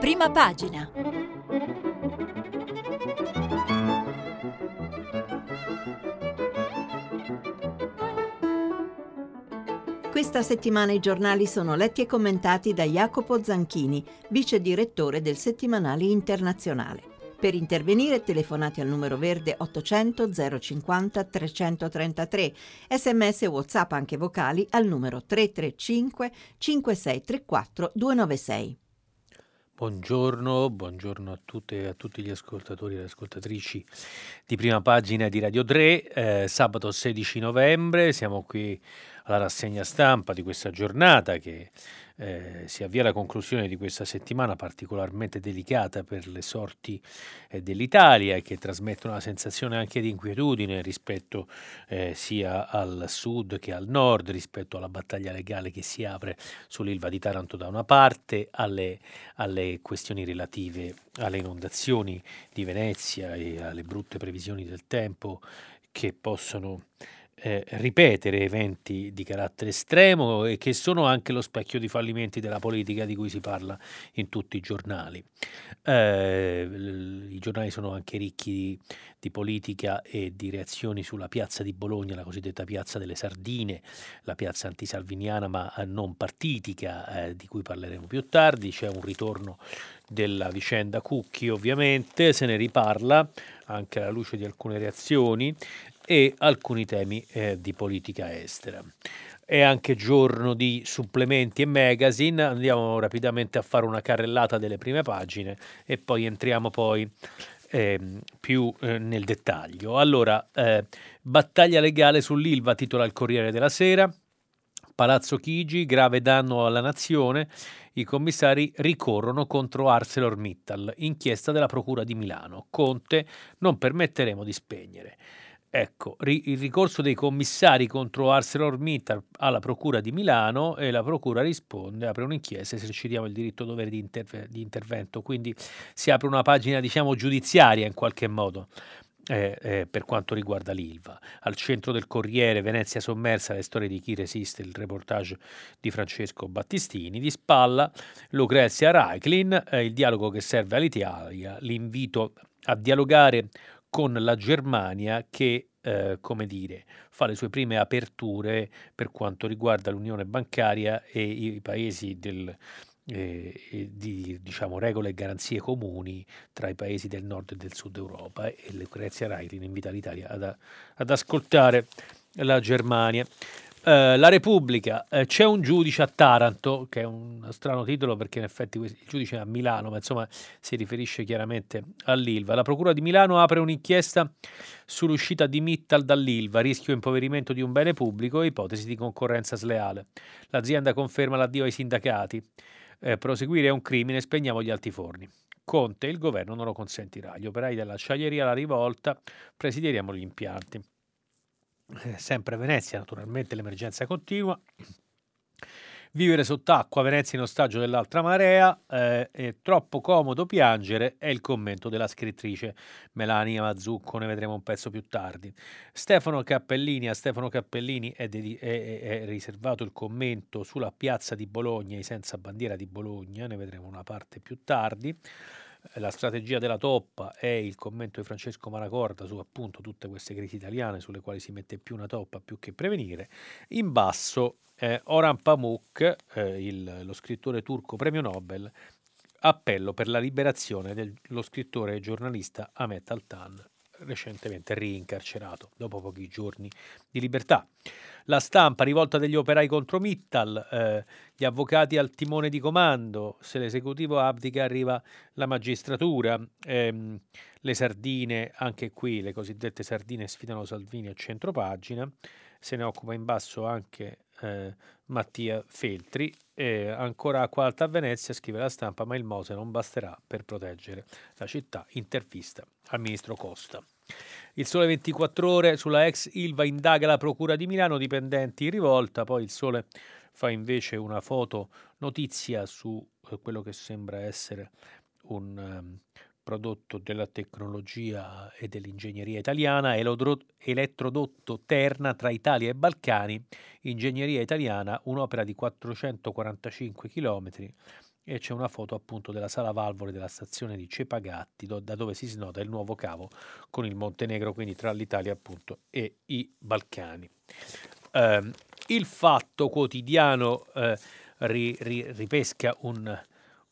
Prima pagina. Questa settimana i giornali sono letti e commentati da Jacopo Zanchini, vice direttore del settimanale internazionale. Per intervenire telefonate al numero verde 800 050 333, sms e whatsapp anche vocali al numero 335 5634 296. Buongiorno, buongiorno a tutte e a tutti gli ascoltatori e le ascoltatrici di prima pagina di Radio 3, eh, sabato 16 novembre, siamo qui alla rassegna stampa di questa giornata che eh, si avvia alla conclusione di questa settimana particolarmente delicata per le sorti eh, dell'Italia e che trasmettono una sensazione anche di inquietudine rispetto eh, sia al sud che al nord, rispetto alla battaglia legale che si apre sull'Ilva di Taranto da una parte, alle, alle questioni relative alle inondazioni di Venezia e alle brutte previsioni del tempo che possono eh, ripetere eventi di carattere estremo e che sono anche lo specchio di fallimenti della politica di cui si parla in tutti i giornali. Eh, I giornali sono anche ricchi di, di, politica e di reazioni sulla piazza di Bologna, la cosiddetta piazza delle sardine, la piazza antisalviniana ma non partitica, eh, di cui parleremo più tardi. C'è un ritorno della vicenda Cucchi ovviamente, se ne riparla anche alla luce di alcune reazioni e alcuni temi eh, di politica estera. È anche giorno di supplementi e magazine, andiamo rapidamente a fare una carrellata delle prime pagine e poi entriamo poi eh, più eh, nel dettaglio. Allora, eh, battaglia legale sull'Ilva, titola il Corriere della Sera. Palazzo Chigi, grave danno alla nazione, i commissari ricorrono contro ArcelorMittal, inchiesta della Procura di Milano. Conte, non permetteremo di spegnere. Ecco, ri- il ricorso dei commissari contro ArcelorMittal alla Procura di Milano e la Procura risponde, apre un'inchiesta, esercitiamo il diritto dovere di, interve- di intervento, quindi si apre una pagina diciamo giudiziaria in qualche modo. Eh, eh, per quanto riguarda l'Ilva. Al centro del Corriere Venezia sommersa le storie di chi resiste, il reportage di Francesco Battistini, di spalla Lucrezia Reiklin, eh, il dialogo che serve all'Italia, l'invito a dialogare con la Germania che eh, come dire, fa le sue prime aperture per quanto riguarda l'unione bancaria e i paesi del, eh, di diciamo, regole e garanzie comuni tra i paesi del nord e del sud Europa e Lucrezia Reitin invita l'Italia ad, ad ascoltare la Germania. Uh, la Repubblica, uh, c'è un giudice a Taranto, che è un strano titolo perché in effetti il giudice è a Milano, ma insomma si riferisce chiaramente all'Ilva. La Procura di Milano apre un'inchiesta sull'uscita di Mittal dall'Ilva, rischio impoverimento di un bene pubblico e ipotesi di concorrenza sleale. L'azienda conferma l'addio ai sindacati. Eh, proseguire è un crimine, spegniamo gli altiforni. Conte, il governo non lo consentirà. Gli operai dell'acciaieria alla rivolta, presideremo gli impianti. Eh, sempre Venezia, naturalmente l'emergenza continua. Vivere sott'acqua, Venezia in ostaggio dell'altra marea, eh, è troppo comodo piangere, è il commento della scrittrice Melania Mazzucco, ne vedremo un pezzo più tardi. Stefano Cappellini, a Stefano Cappellini è, è, è, è riservato il commento sulla piazza di Bologna, i senza bandiera di Bologna, ne vedremo una parte più tardi la strategia della toppa è il commento di Francesco Maracorda su appunto tutte queste crisi italiane sulle quali si mette più una toppa più che prevenire. In basso eh, Orhan Pamuk, eh, il, lo scrittore turco premio Nobel, appello per la liberazione dello scrittore e giornalista Ahmet Altan recentemente rincarcerato dopo pochi giorni di libertà. La stampa, rivolta degli operai contro Mittal, eh, gli avvocati al timone di comando, se l'esecutivo abdica arriva la magistratura, ehm, le sardine, anche qui le cosiddette sardine sfidano Salvini a centro pagina, se ne occupa in basso anche eh, Mattia Feltri. E ancora acqua alta a Venezia, scrive la stampa, ma il Mose non basterà per proteggere la città. Intervista al ministro Costa. Il Sole 24 ore sulla ex Ilva indaga la Procura di Milano, dipendenti in rivolta, poi il Sole fa invece una foto notizia su eh, quello che sembra essere un um, prodotto della tecnologia e dell'ingegneria italiana, elettrodotto Terna tra Italia e Balcani, ingegneria italiana, un'opera di 445 km e c'è una foto appunto della sala valvole della stazione di Cepagatti do, da dove si snoda il nuovo cavo con il Montenegro, quindi tra l'Italia appunto e i Balcani. Eh, il fatto quotidiano eh, ri, ri, ripesca un,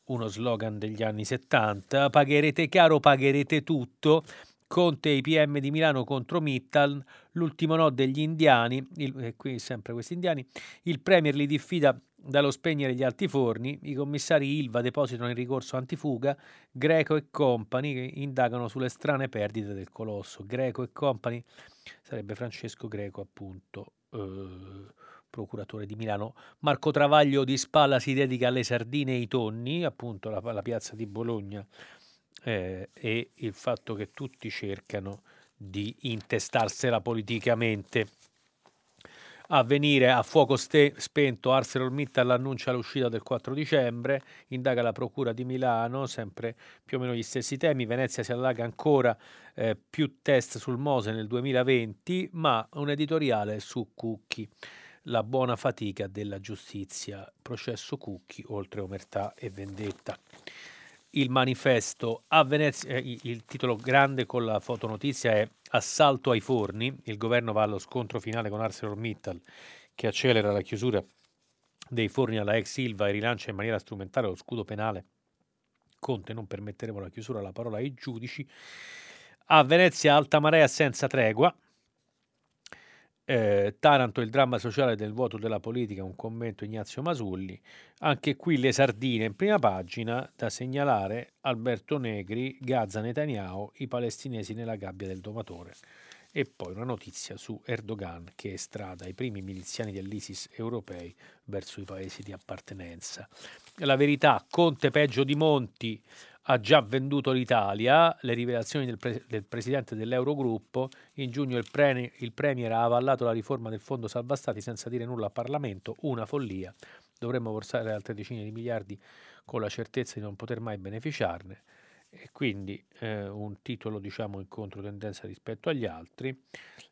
uno slogan degli anni 70, pagherete caro, pagherete tutto, Conte e PM di Milano contro Mittal, l'ultimo no degli indiani, il, e qui sempre questi indiani, il Premier li diffida dallo spegnere gli altiforni, i commissari Ilva depositano il ricorso antifuga, Greco e Company che indagano sulle strane perdite del colosso. Greco e Company sarebbe Francesco Greco appunto. Eh, procuratore di Milano. Marco Travaglio di spalla si dedica alle sardine e ai tonni, appunto la, la piazza di Bologna, eh, e il fatto che tutti cercano di intestarsela politicamente. A venire a fuoco ste- spento, ArcelorMittal annuncia l'uscita del 4 dicembre, indaga la Procura di Milano, sempre più o meno gli stessi temi, Venezia si allaga ancora, eh, più test sul Mose nel 2020, ma un editoriale su Cucchi la buona fatica della giustizia, processo Cucchi, oltre omertà e vendetta. Il manifesto a Venezia, eh, il titolo grande con la fotonotizia è Assalto ai forni, il governo va allo scontro finale con ArcelorMittal che accelera la chiusura dei forni alla ex Silva e rilancia in maniera strumentale lo scudo penale. Conte non permetteremo la chiusura, la parola ai giudici. A Venezia alta marea senza tregua, eh, Taranto, il dramma sociale del voto della politica, un commento Ignazio Masulli. Anche qui le sardine in prima pagina da segnalare Alberto Negri, Gaza Netanyahu, i palestinesi nella gabbia del domatore. E poi una notizia su Erdogan che estrada i primi miliziani dell'ISIS europei verso i paesi di appartenenza. La verità, Conte peggio di Monti, ha già venduto l'Italia, le rivelazioni del, pre- del presidente dell'Eurogruppo, in giugno il, pre- il, Premier ha avallato la riforma del Fondo Salva Stati senza dire nulla al Parlamento, una follia, dovremmo borsare altre decine di miliardi con la certezza di non poter mai beneficiarne. E quindi eh, un titolo diciamo in controtendenza rispetto agli altri.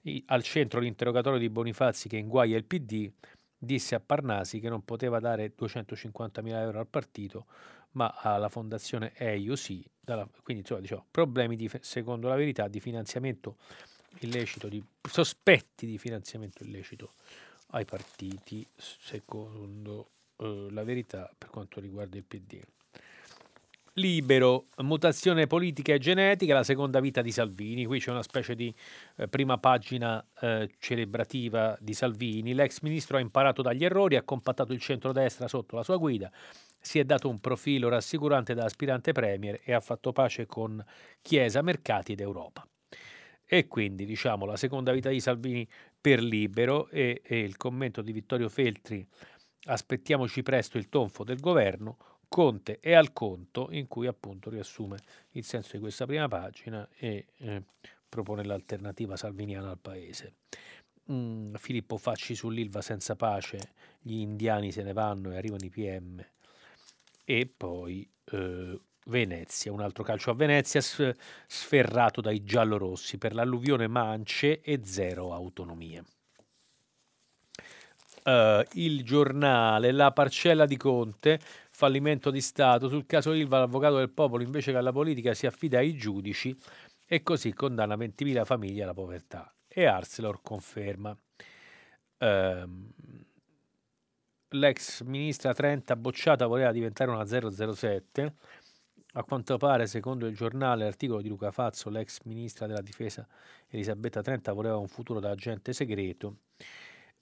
I- al centro l'interrogatorio di Bonifazzi che inguaia il PD, disse a Parnasi che non poteva dare 250.000 euro al partito ma alla fondazione EIOSI, quindi insomma, diciamo, problemi di, secondo la verità di finanziamento illecito, di sospetti di finanziamento illecito ai partiti, secondo eh, la verità per quanto riguarda il PD. Libero, mutazione politica e genetica, la seconda vita di Salvini. Qui c'è una specie di eh, prima pagina eh, celebrativa di Salvini. L'ex ministro ha imparato dagli errori, ha compattato il centrodestra sotto la sua guida, si è dato un profilo rassicurante da aspirante premier e ha fatto pace con Chiesa, mercati ed Europa. E quindi, diciamo, la seconda vita di Salvini per libero e, e il commento di Vittorio Feltri, aspettiamoci presto il tonfo del governo, Conte è al conto, in cui appunto riassume il senso di questa prima pagina e eh, propone l'alternativa salviniana al paese. Mm, Filippo Facci sull'Ilva senza pace, gli indiani se ne vanno e arrivano i PM e poi eh, Venezia, un altro calcio a Venezia sferrato dai giallorossi per l'alluvione mance e zero autonomie. Uh, il giornale, la parcella di Conte, fallimento di Stato, sul caso Ilva l'avvocato del popolo invece che alla politica si affida ai giudici e così condanna 20.000 famiglie alla povertà. E Arcelor conferma. Uh, l'ex ministra Trenta bocciata voleva diventare una 007. A quanto pare, secondo il giornale, l'articolo di Luca Fazzo, l'ex ministra della difesa Elisabetta Trenta voleva un futuro da agente segreto.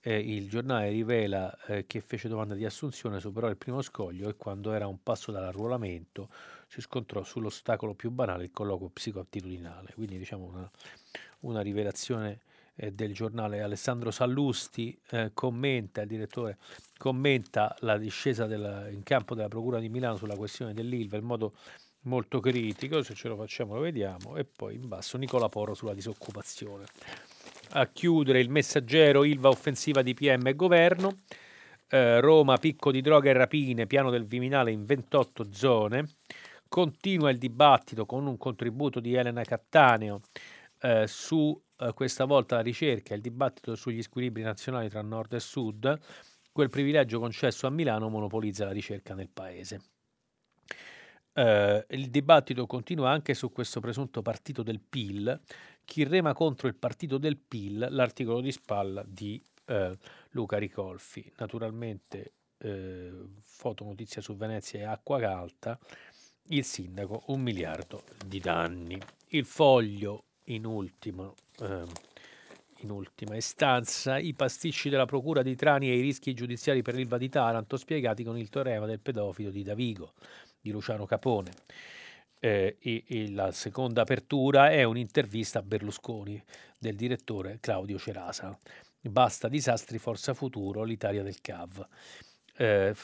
Eh, il giornale rivela eh, che fece domanda di assunzione, superò il primo scoglio e quando era un passo dall'arruolamento si scontrò sull'ostacolo più banale, il colloquio psicoattitudinale. Quindi diciamo una, una rivelazione eh, del giornale Alessandro Sallusti eh, commenta, il direttore commenta la discesa della, in campo della Procura di Milano sulla questione dell'Ilva in modo molto critico, se ce lo facciamo lo vediamo, e poi in basso Nicola Poro sulla disoccupazione. A chiudere il messaggero Ilva offensiva di PM e governo, eh, Roma picco di droga e rapine, piano del Viminale in 28 zone, continua il dibattito con un contributo di Elena Cattaneo eh, su eh, questa volta la ricerca, il dibattito sugli squilibri nazionali tra nord e sud, quel privilegio concesso a Milano monopolizza la ricerca nel paese. Eh, il dibattito continua anche su questo presunto partito del PIL. Chi rema contro il partito del PIL, l'articolo di spalla di eh, Luca Ricolfi. Naturalmente eh, fotonotizia su Venezia e acqua calda, il sindaco un miliardo di danni. Il foglio in ultimo eh, in ultima istanza, i pasticci della procura di Trani e i rischi giudiziari per l'Ilva di Taranto spiegati con il teorema del pedofilo di Davigo, di Luciano Capone. Eh, e, e la seconda apertura è un'intervista a Berlusconi del direttore Claudio Cerasa. Basta disastri, forza futuro, l'Italia del CAV. Eh,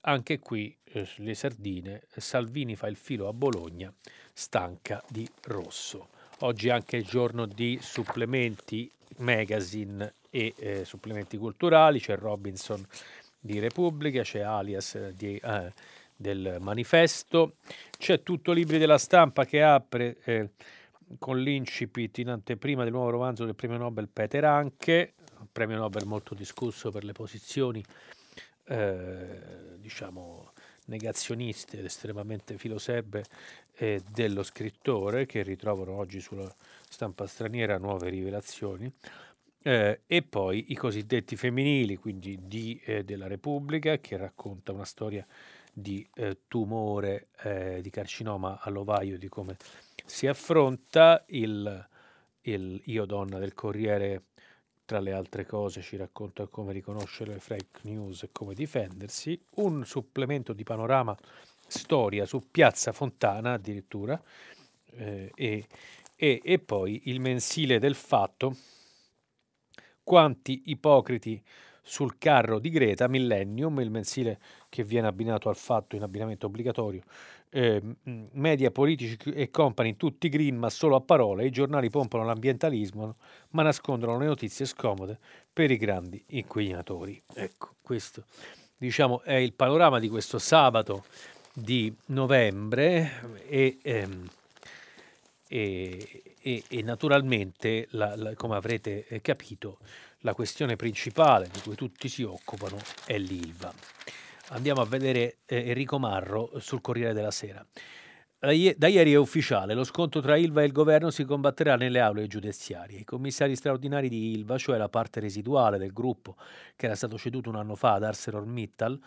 anche qui eh, le sardine, Salvini fa il filo a Bologna, stanca di rosso. Oggi è anche il giorno di supplementi magazine e eh, supplementi culturali, c'è Robinson di Repubblica, c'è Alias di, eh, del Manifesto, c'è tutto Libri della Stampa che apre eh, con l'incipit in anteprima del nuovo romanzo del premio Nobel Peter Anche, premio Nobel molto discusso per le posizioni eh, diciamo negazioniste ed estremamente filoserbe eh, dello scrittore che ritrovano oggi sulla stampa straniera nuove rivelazioni eh, e poi i cosiddetti femminili, quindi di, eh, della Repubblica che racconta una storia di eh, tumore eh, di carcinoma all'ovaio di come si affronta il, il Io donna del Corriere tra le altre cose ci racconta come riconoscere le fake news e come difendersi, un supplemento di panorama storia su Piazza Fontana addirittura. Eh, e, e, e poi il mensile del fatto, quanti ipocriti sul carro di Greta, Millennium, il mensile che viene abbinato al fatto in abbinamento obbligatorio, eh, media, politici e company tutti green ma solo a parole, i giornali pompano l'ambientalismo ma nascondono le notizie scomode per i grandi inquinatori. Ecco, questo diciamo è il panorama di questo sabato di novembre e, ehm, e, e, e naturalmente, la, la, come avrete capito, la questione principale di cui tutti si occupano è l'ILVA. Andiamo a vedere eh, Enrico Marro sul Corriere della Sera. Da, ieri è ufficiale, lo scontro tra Ilva e il governo si combatterà nelle aule giudiziarie. I commissari straordinari di Ilva, cioè la parte residuale del gruppo che era stato ceduto un anno fa ad ArcelorMittal,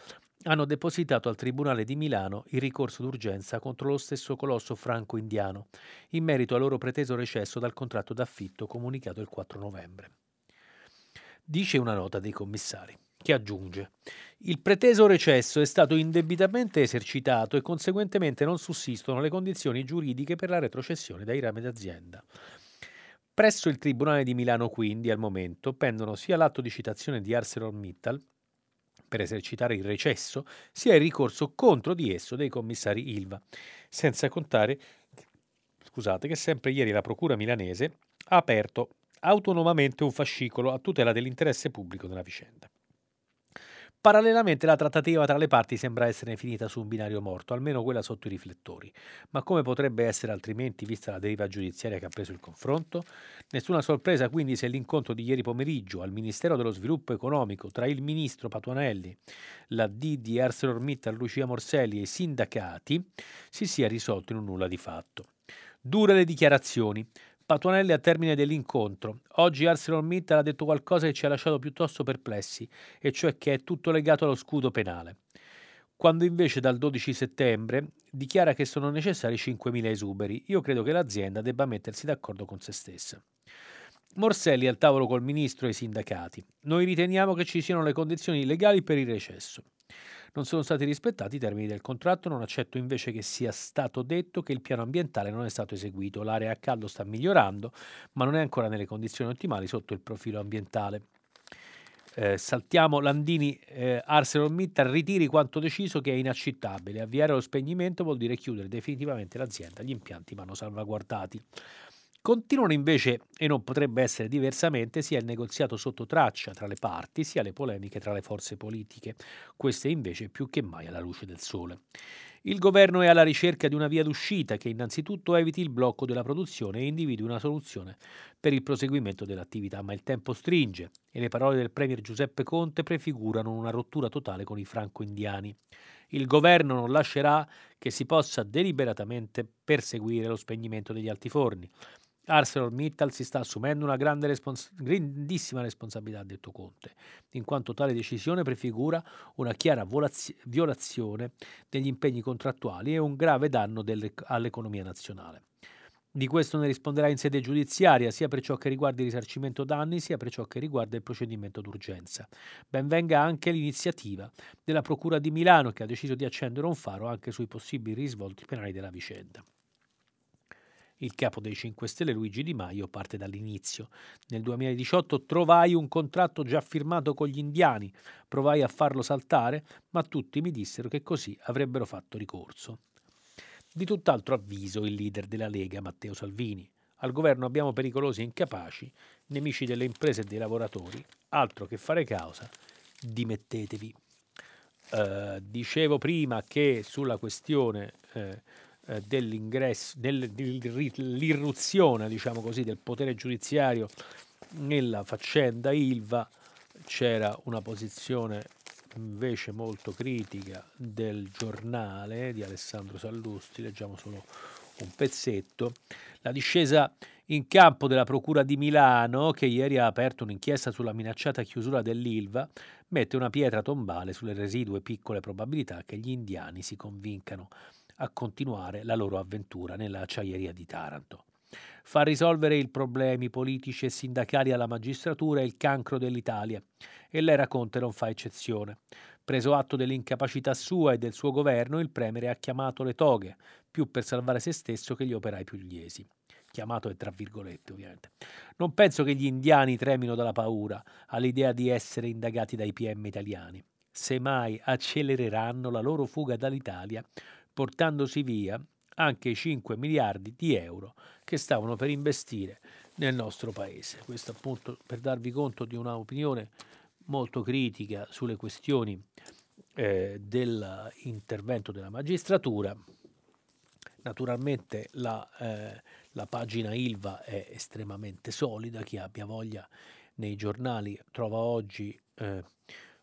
hanno depositato al Tribunale di Milano il ricorso d'urgenza contro lo stesso colosso franco-indiano, in merito al loro preteso recesso dal contratto d'affitto comunicato il 4 novembre. Dice una nota dei commissari che aggiunge il preteso recesso è stato indebitamente esercitato e conseguentemente non sussistono le condizioni giuridiche per la retrocessione dai rami d'azienda. Presso il Tribunale di Milano quindi al momento pendono sia l'atto di citazione di ArcelorMittal per esercitare il recesso, sia il ricorso contro di esso dei commissari Ilva, senza contare scusate, che sempre ieri la Procura milanese ha aperto autonomamente un fascicolo a tutela dell'interesse pubblico nella vicenda. Parallelamente la trattativa tra le parti sembra essere finita su un binario morto, almeno quella sotto i riflettori. Ma come potrebbe essere altrimenti vista la deriva giudiziaria che ha preso il confronto? Nessuna sorpresa quindi se l'incontro di ieri pomeriggio al Ministero dello Sviluppo Economico tra il ministro Patuanelli, la D di ArcelorMittal Lucia Morselli e i sindacati si sia risolto in un nulla di fatto. Dure le dichiarazioni. Patuanelli a termine dell'incontro. Oggi ArcelorMittal ha detto qualcosa che ci ha lasciato piuttosto perplessi, e cioè che è tutto legato allo scudo penale. Quando invece dal 12 settembre dichiara che sono necessari 5.000 esuberi, io credo che l'azienda debba mettersi d'accordo con se stessa. Morselli al tavolo col ministro e i sindacati. Noi riteniamo che ci siano le condizioni legali per il recesso. Non sono stati rispettati i termini del contratto, non accetto invece che sia stato detto che il piano ambientale non è stato eseguito. L'area a caldo sta migliorando, ma non è ancora nelle condizioni ottimali sotto il profilo ambientale. Eh, saltiamo Landini, eh, ArcelorMittal ritiri quanto deciso che è inaccettabile. Avviare lo spegnimento vuol dire chiudere definitivamente l'azienda. Gli impianti vanno salvaguardati. Continuano invece, e non potrebbe essere diversamente, sia il negoziato sotto traccia tra le parti, sia le polemiche tra le forze politiche, queste invece più che mai alla luce del sole. Il governo è alla ricerca di una via d'uscita che innanzitutto eviti il blocco della produzione e individui una soluzione per il proseguimento dell'attività, ma il tempo stringe e le parole del premier Giuseppe Conte prefigurano una rottura totale con i franco-indiani. Il governo non lascerà che si possa deliberatamente perseguire lo spegnimento degli altiforni. ArcelorMittal si sta assumendo una respons- grandissima responsabilità, ha detto Conte, in quanto tale decisione prefigura una chiara volaz- violazione degli impegni contrattuali e un grave danno delle- all'economia nazionale. Di questo ne risponderà in sede giudiziaria, sia per ciò che riguarda il risarcimento danni, sia per ciò che riguarda il procedimento d'urgenza. Ben venga anche l'iniziativa della Procura di Milano, che ha deciso di accendere un faro anche sui possibili risvolti penali della vicenda. Il capo dei 5 Stelle Luigi Di Maio parte dall'inizio. Nel 2018 trovai un contratto già firmato con gli indiani, provai a farlo saltare, ma tutti mi dissero che così avrebbero fatto ricorso. Di tutt'altro avviso il leader della Lega, Matteo Salvini. Al governo abbiamo pericolosi e incapaci, nemici delle imprese e dei lavoratori, altro che fare causa, dimettetevi. Uh, dicevo prima che sulla questione eh, eh, dell'ingresso, dell'irruzione, diciamo così, del potere giudiziario nella faccenda Ilva c'era una posizione invece molto critica del giornale di Alessandro Sallusti, leggiamo solo un pezzetto, la discesa in campo della Procura di Milano, che ieri ha aperto un'inchiesta sulla minacciata chiusura dell'Ilva, mette una pietra tombale sulle residue piccole probabilità che gli indiani si convincano a continuare la loro avventura nella acciaieria di Taranto. Far risolvere i problemi politici e sindacali alla magistratura è il cancro dell'Italia e l'era Conte non fa eccezione. Preso atto dell'incapacità sua e del suo governo, il Premier ha chiamato le toghe, più per salvare se stesso che gli operai pugliesi. Chiamato è tra virgolette, ovviamente. Non penso che gli indiani tremino dalla paura all'idea di essere indagati dai PM italiani. Semmai accelereranno la loro fuga dall'Italia portandosi via anche i 5 miliardi di euro che stavano per investire nel nostro paese. Questo appunto per darvi conto di un'opinione molto critica sulle questioni eh, dell'intervento della magistratura. Naturalmente la, eh, la, pagina Ilva è estremamente solida, chi abbia voglia nei giornali trova oggi eh,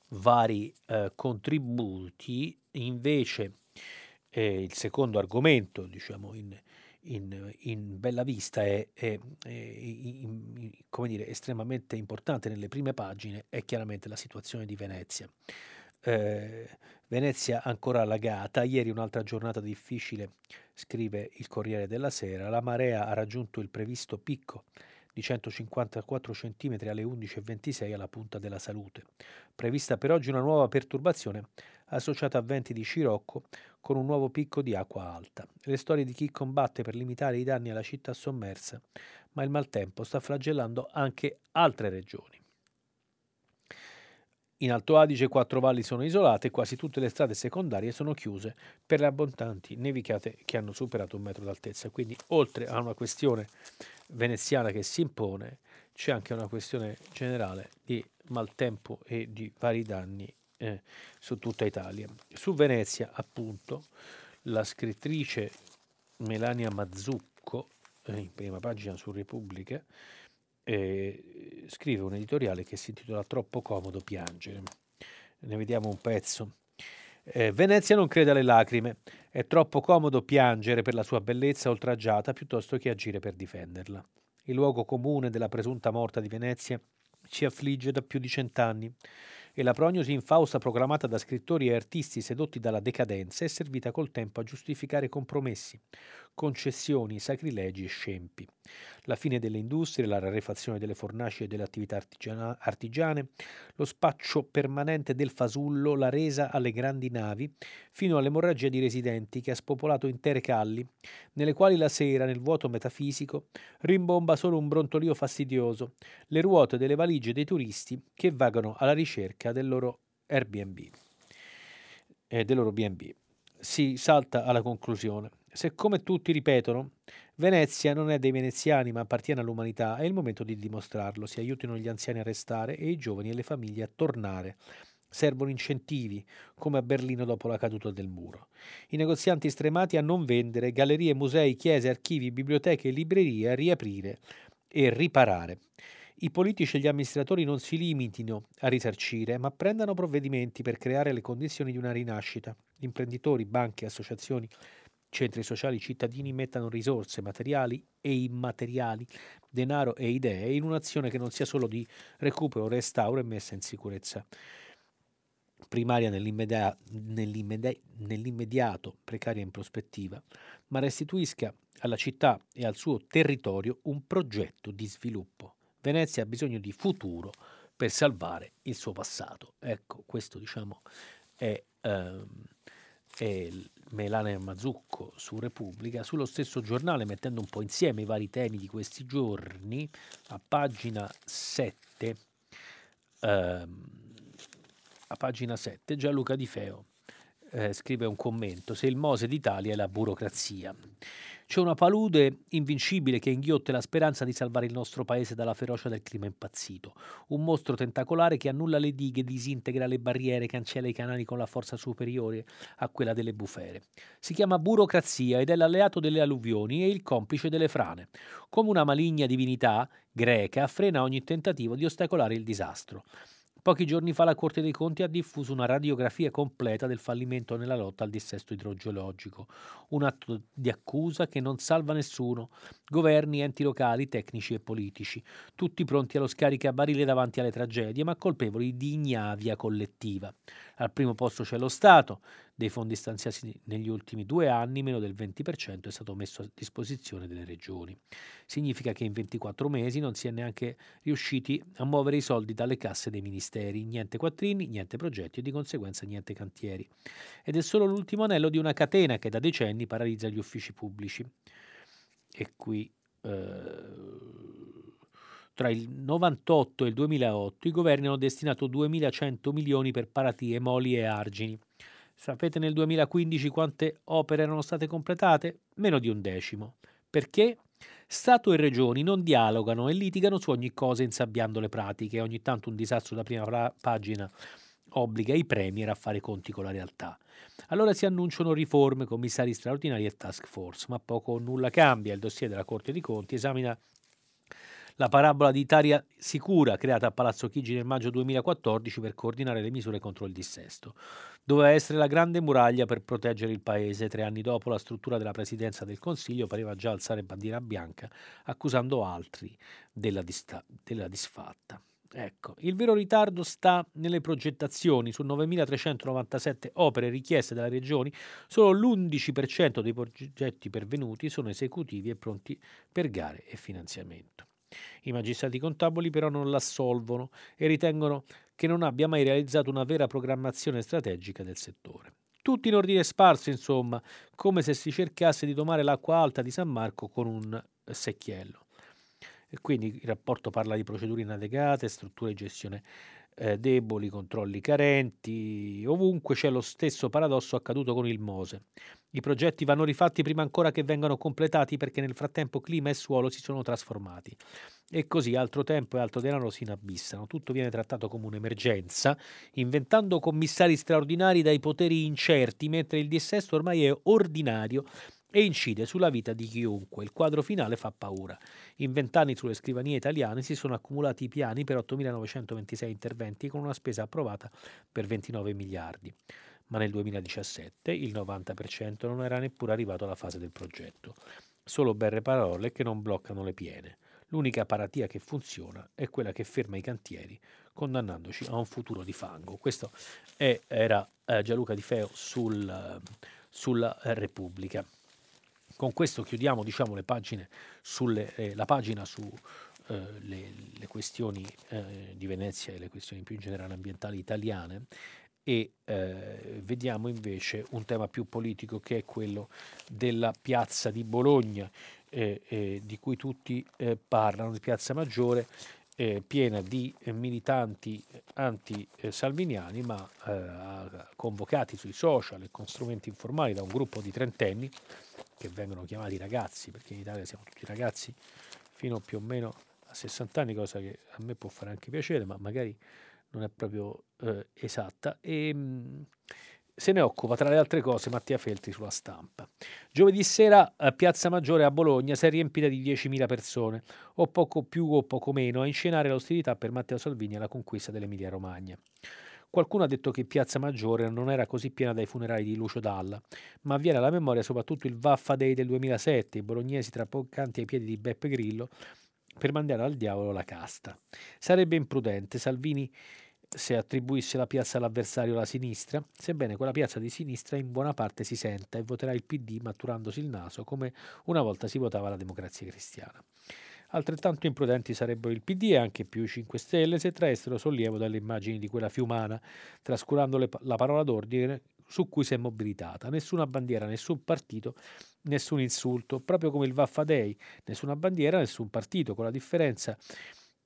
vari eh, contributi, invece e il secondo argomento, diciamo, in, in, in bella vista è, è, è in, come dire, estremamente importante nelle prime pagine è chiaramente la situazione di Venezia. Eh, Venezia ancora allagata, ieri un'altra giornata difficile, scrive il Corriere della Sera, la marea ha raggiunto il previsto picco di 154 cm alle 11.26 alla punta della salute. Prevista per oggi una nuova perturbazione associata a venti di scirocco con un nuovo picco di acqua alta. Le storie di chi combatte per limitare i danni alla città sommersa, ma il maltempo sta flagellando anche altre regioni. In Alto Adige quattro valli sono isolate e quasi tutte le strade secondarie sono chiuse per le abbondanti nevicate che hanno superato un metro d'altezza. Quindi, oltre a una questione veneziana che si impone, c'è anche una questione generale di maltempo e di vari danni eh, su tutta Italia. Su Venezia, appunto, la scrittrice Melania Mazzucco, eh, in prima pagina su Repubblica, eh, scrive un editoriale che si intitola Troppo comodo piangere. Ne vediamo un pezzo. Eh, Venezia non crede alle lacrime, è troppo comodo piangere per la sua bellezza oltraggiata piuttosto che agire per difenderla. Il luogo comune della presunta morta di Venezia ci affligge da più di cent'anni e la prognosi infausta proclamata da scrittori e artisti sedotti dalla decadenza è servita col tempo a giustificare compromessi, concessioni, sacrilegi e scempi. La fine delle industrie, la rarefazione delle fornaci e delle attività artigiane, lo spaccio permanente del fasullo, la resa alle grandi navi, fino all'emorragia di residenti che ha spopolato intere calli, nelle quali la sera, nel vuoto metafisico, rimbomba solo un brontolio fastidioso, le ruote delle valigie dei turisti che vagano alla ricerca del loro Airbnb, eh, del loro BNB. si salta alla conclusione. Se come tutti ripetono, Venezia non è dei veneziani ma appartiene all'umanità, è il momento di dimostrarlo. Si aiutino gli anziani a restare e i giovani e le famiglie a tornare. Servono incentivi, come a Berlino dopo la caduta del muro. I negozianti stremati a non vendere, gallerie, musei, chiese, archivi, biblioteche e librerie a riaprire e riparare. I politici e gli amministratori non si limitino a risarcire, ma prendano provvedimenti per creare le condizioni di una rinascita. Imprenditori, banche, associazioni, centri sociali, cittadini mettano risorse materiali e immateriali, denaro e idee in un'azione che non sia solo di recupero, restauro e messa in sicurezza primaria nell'immediato, nell'immediato precaria in prospettiva, ma restituisca alla città e al suo territorio un progetto di sviluppo. Venezia ha bisogno di futuro per salvare il suo passato. Ecco, questo diciamo è, ehm, è Melania Mazzucco su Repubblica, sullo stesso giornale, mettendo un po' insieme i vari temi di questi giorni, a pagina 7, ehm, a pagina 7 Gianluca Di Feo eh, scrive un commento, se il Mose d'Italia è la burocrazia. C'è una palude invincibile che inghiotte la speranza di salvare il nostro paese dalla ferocia del clima impazzito. Un mostro tentacolare che annulla le dighe, disintegra le barriere, cancella i canali con la forza superiore a quella delle bufere. Si chiama burocrazia ed è l'alleato delle alluvioni e il complice delle frane. Come una maligna divinità greca frena ogni tentativo di ostacolare il disastro. Pochi giorni fa la Corte dei Conti ha diffuso una radiografia completa del fallimento nella lotta al dissesto idrogeologico, un atto di accusa che non salva nessuno, governi, enti locali, tecnici e politici, tutti pronti allo scarico a barile davanti alle tragedie, ma colpevoli di ignavia collettiva. Al primo posto c'è lo Stato, dei fondi stanziati negli ultimi due anni meno del 20% è stato messo a disposizione delle regioni. Significa che in 24 mesi non si è neanche riusciti a muovere i soldi dalle casse dei ministeri, niente quattrini, niente progetti e di conseguenza niente cantieri. Ed è solo l'ultimo anello di una catena che da decenni paralizza gli uffici pubblici. E qui... Eh tra il 98 e il 2008 i governi hanno destinato 2.100 milioni per paratie, moli e argini. Sapete nel 2015 quante opere erano state completate? Meno di un decimo. Perché? Stato e regioni non dialogano e litigano su ogni cosa insabbiando le pratiche. Ogni tanto un disastro da prima pagina obbliga i premier a fare conti con la realtà. Allora si annunciano riforme, commissari straordinari e task force, ma poco o nulla cambia. Il dossier della Corte dei Conti esamina la parabola di Italia Sicura, creata a Palazzo Chigi nel maggio 2014 per coordinare le misure contro il dissesto. Doveva essere la grande muraglia per proteggere il paese. Tre anni dopo la struttura della presidenza del Consiglio pareva già alzare bandiera bianca, accusando altri della, dista- della disfatta. Ecco, il vero ritardo sta nelle progettazioni. Su 9.397 opere richieste dalle regioni, solo l'11% dei progetti pervenuti sono esecutivi e pronti per gare e finanziamento. I magistrati contabili però non l'assolvono e ritengono che non abbia mai realizzato una vera programmazione strategica del settore. Tutti in ordine sparso, insomma, come se si cercasse di domare l'acqua alta di San Marco con un secchiello. E quindi il rapporto parla di procedure inadeguate, strutture di gestione eh, deboli, controlli carenti, ovunque c'è lo stesso paradosso accaduto con il Mose. I progetti vanno rifatti prima ancora che vengano completati perché nel frattempo clima e suolo si sono trasformati. E così altro tempo e altro denaro si inabissano. Tutto viene trattato come un'emergenza, inventando commissari straordinari dai poteri incerti, mentre il dissesto ormai è ordinario e incide sulla vita di chiunque. Il quadro finale fa paura. In vent'anni sulle scrivanie italiane si sono accumulati i piani per 8.926 interventi con una spesa approvata per 29 miliardi. Ma nel 2017 il 90% non era neppure arrivato alla fase del progetto. Solo berre parole che non bloccano le piene. L'unica paratia che funziona è quella che ferma i cantieri, condannandoci a un futuro di fango. Questo è, era eh, Gianluca Di Feo sul, sulla Repubblica. Con questo chiudiamo diciamo, sulle, eh, la pagina su eh, le, le, questioni eh, di Venezia e le questioni più in generale ambientali italiane e eh, vediamo invece un tema più politico che è quello della piazza di Bologna eh, eh, di cui tutti parlano, di Piazza Maggiore eh, piena di eh, militanti anti-salviniani, ma eh, convocati sui social e con strumenti informali da un gruppo di trentenni che vengono chiamati ragazzi, perché in Italia siamo tutti ragazzi fino più o meno a 60 anni, cosa che a me può fare anche piacere, ma magari non è proprio eh, esatta. E, mh, mm, se ne occupa tra le altre cose Mattia Feltri sulla stampa. Giovedì sera a Piazza Maggiore a Bologna si è riempita di 10.000 persone, o poco più o poco meno, a inscenare l'ostilità per Matteo Salvini alla conquista dell'Emilia Romagna. Qualcuno ha detto che Piazza Maggiore non era così piena dai funerali di Lucio Dalla, ma viene alla memoria soprattutto il Vaffa Day del 2007, i bolognesi trapoccanti ai piedi di Beppe Grillo per mandare al diavolo la casta. Sarebbe imprudente, Salvini se attribuisse la piazza all'avversario la sinistra, sebbene quella piazza di sinistra in buona parte si senta e voterà il PD maturandosi il naso come una volta si votava la democrazia cristiana. Altrettanto imprudenti sarebbero il PD e anche più i 5 Stelle se traessero sollievo dalle immagini di quella fiumana, trascurando le, la parola d'ordine su cui si è mobilitata. Nessuna bandiera, nessun partito, nessun insulto, proprio come il Vaffa Day, nessuna bandiera, nessun partito, con la differenza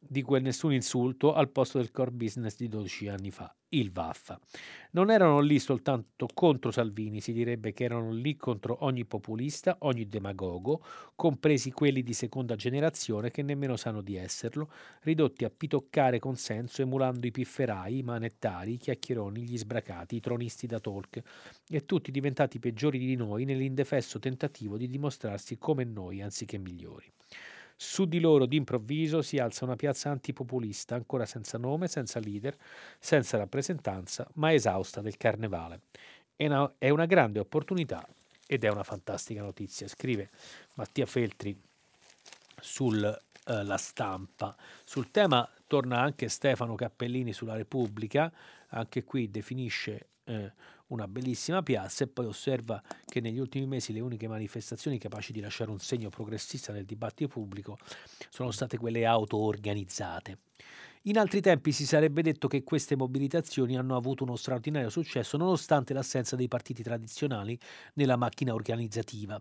di quel nessun insulto al posto del core business di 12 anni fa, il Vaffa. Non erano lì soltanto contro Salvini, si direbbe che erano lì contro ogni populista, ogni demagogo, compresi quelli di seconda generazione che nemmeno sanno di esserlo, ridotti a pitoccare consenso emulando i pifferai, i manettari, i chiacchieroni, gli sbracati, i tronisti da talk e tutti diventati peggiori di noi nell'indefesso tentativo di dimostrarsi come noi anziché migliori. Su di loro d'improvviso si alza una piazza antipopulista, ancora senza nome, senza leader, senza rappresentanza, ma esausta del carnevale. È una, è una grande opportunità ed è una fantastica notizia, scrive Mattia Feltri sulla eh, stampa. Sul tema torna anche Stefano Cappellini sulla Repubblica, anche qui definisce eh, una bellissima piazza e poi osserva che negli ultimi mesi le uniche manifestazioni capaci di lasciare un segno progressista nel dibattito pubblico sono state quelle auto-organizzate. In altri tempi si sarebbe detto che queste mobilitazioni hanno avuto uno straordinario successo nonostante l'assenza dei partiti tradizionali nella macchina organizzativa.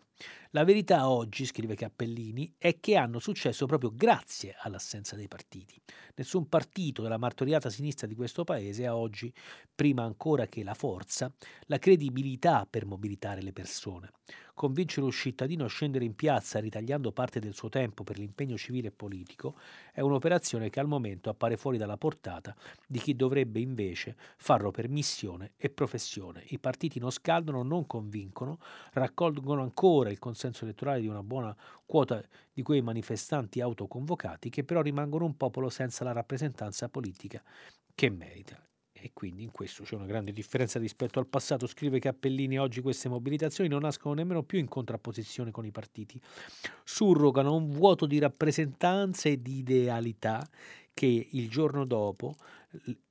La verità oggi, scrive Cappellini, è che hanno successo proprio grazie all'assenza dei partiti. Nessun partito della martoriata sinistra di questo paese ha oggi, prima ancora che la forza, la credibilità per mobilitare le persone. Convincere un cittadino a scendere in piazza ritagliando parte del suo tempo per l'impegno civile e politico è un'operazione che al momento appare fuori dalla portata di chi dovrebbe invece farlo per missione e professione. I partiti non scaldano, non convincono, raccolgono ancora il consenso elettorale di una buona quota di quei manifestanti autoconvocati che però rimangono un popolo senza la rappresentanza politica che merita e quindi in questo c'è una grande differenza rispetto al passato. Scrive Cappellini, oggi queste mobilitazioni non nascono nemmeno più in contrapposizione con i partiti, surrogano un vuoto di rappresentanza e di idealità che il giorno dopo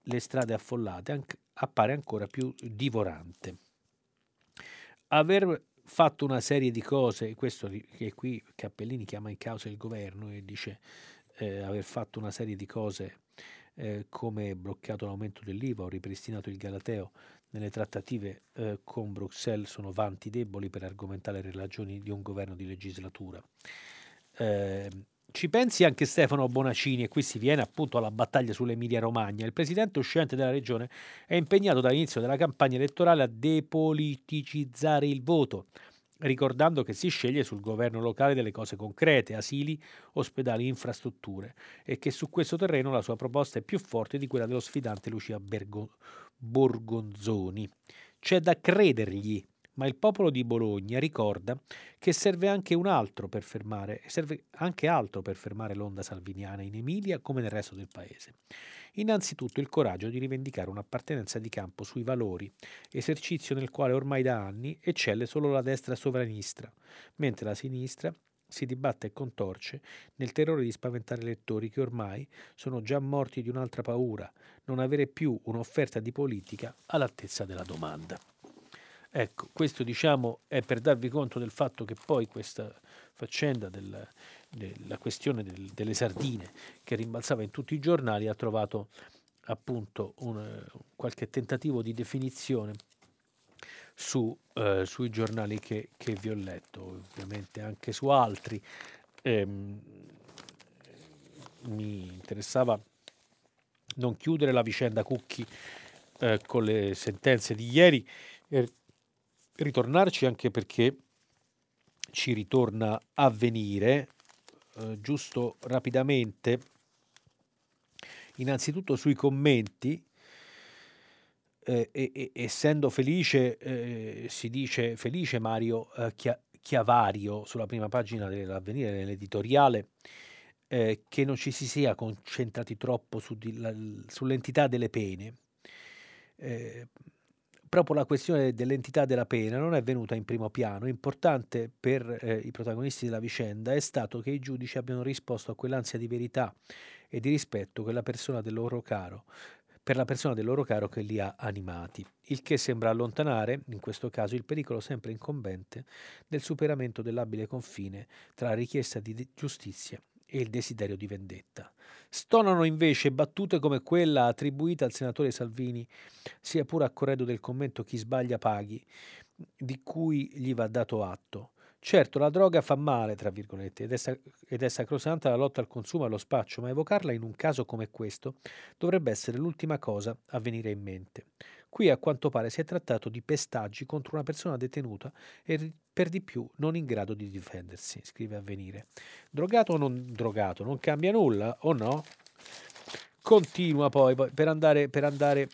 le strade affollate appare ancora più divorante. Aver fatto una serie di cose, questo che qui Cappellini chiama in causa il governo e dice eh, aver fatto una serie di cose eh, come bloccato l'aumento dell'IVA o ripristinato il Galateo nelle trattative eh, con Bruxelles sono vanti deboli per argomentare le ragioni di un governo di legislatura. Eh, ci pensi anche Stefano Bonaccini e qui si viene appunto alla battaglia sull'Emilia Romagna. Il presidente uscente della regione è impegnato dall'inizio della campagna elettorale a depoliticizzare il voto, ricordando che si sceglie sul governo locale delle cose concrete, asili, ospedali, infrastrutture, e che su questo terreno la sua proposta è più forte di quella dello sfidante Lucia Bergo- Borgonzoni. C'è da credergli, ma il popolo di Bologna ricorda che serve anche un altro per fermare, serve anche altro per fermare l'onda salviniana in Emilia come nel resto del paese. Innanzitutto il coraggio di rivendicare un'appartenenza di campo sui valori, esercizio nel quale ormai da anni eccelle solo la destra sovranista, mentre la sinistra si dibatte e contorce nel terrore di spaventare lettori che ormai sono già morti di un'altra paura, non avere più un'offerta di politica all'altezza della domanda. Ecco, questo diciamo è per darvi conto del fatto che poi questa faccenda del, della questione del, delle sardine che rimbalzava in tutti i giornali ha trovato appunto un, qualche tentativo di definizione su, eh, sui giornali che, che, vi ho letto, ovviamente anche su altri. Ehm, mi interessava non chiudere la vicenda Cucchi eh, con le sentenze di ieri e ritornarci anche perché ci ritorna a venire, eh, giusto rapidamente, innanzitutto sui commenti, eh, e, essendo felice, eh, si dice felice Mario eh, Chia, Chiavario sulla prima pagina dell'avvenire, nell'editoriale, eh, che non ci si sia concentrati troppo su di, la, sull'entità delle pene. Proprio la questione dell'entità della pena non è venuta in primo piano. Importante per eh, i protagonisti della vicenda è stato che i giudici abbiano risposto a quell'ansia di verità e di rispetto che la persona del loro caro per la persona del loro caro che li ha animati, il che sembra allontanare, in questo caso, il pericolo sempre incombente del superamento dell'abile confine tra la richiesta di giustizia e il desiderio di vendetta. Stonano invece battute come quella attribuita al senatore Salvini, sia pure a corredo del commento chi sbaglia paghi, di cui gli va dato atto. Certo, la droga fa male, tra virgolette, ed è, sac- ed è sacrosanta la lotta al consumo e allo spaccio, ma evocarla in un caso come questo dovrebbe essere l'ultima cosa a venire in mente. Qui a quanto pare si è trattato di pestaggi contro una persona detenuta e per di più non in grado di difendersi, scrive Avvenire. Drogato o non drogato, non cambia nulla, o no? Continua poi, per andare, per andare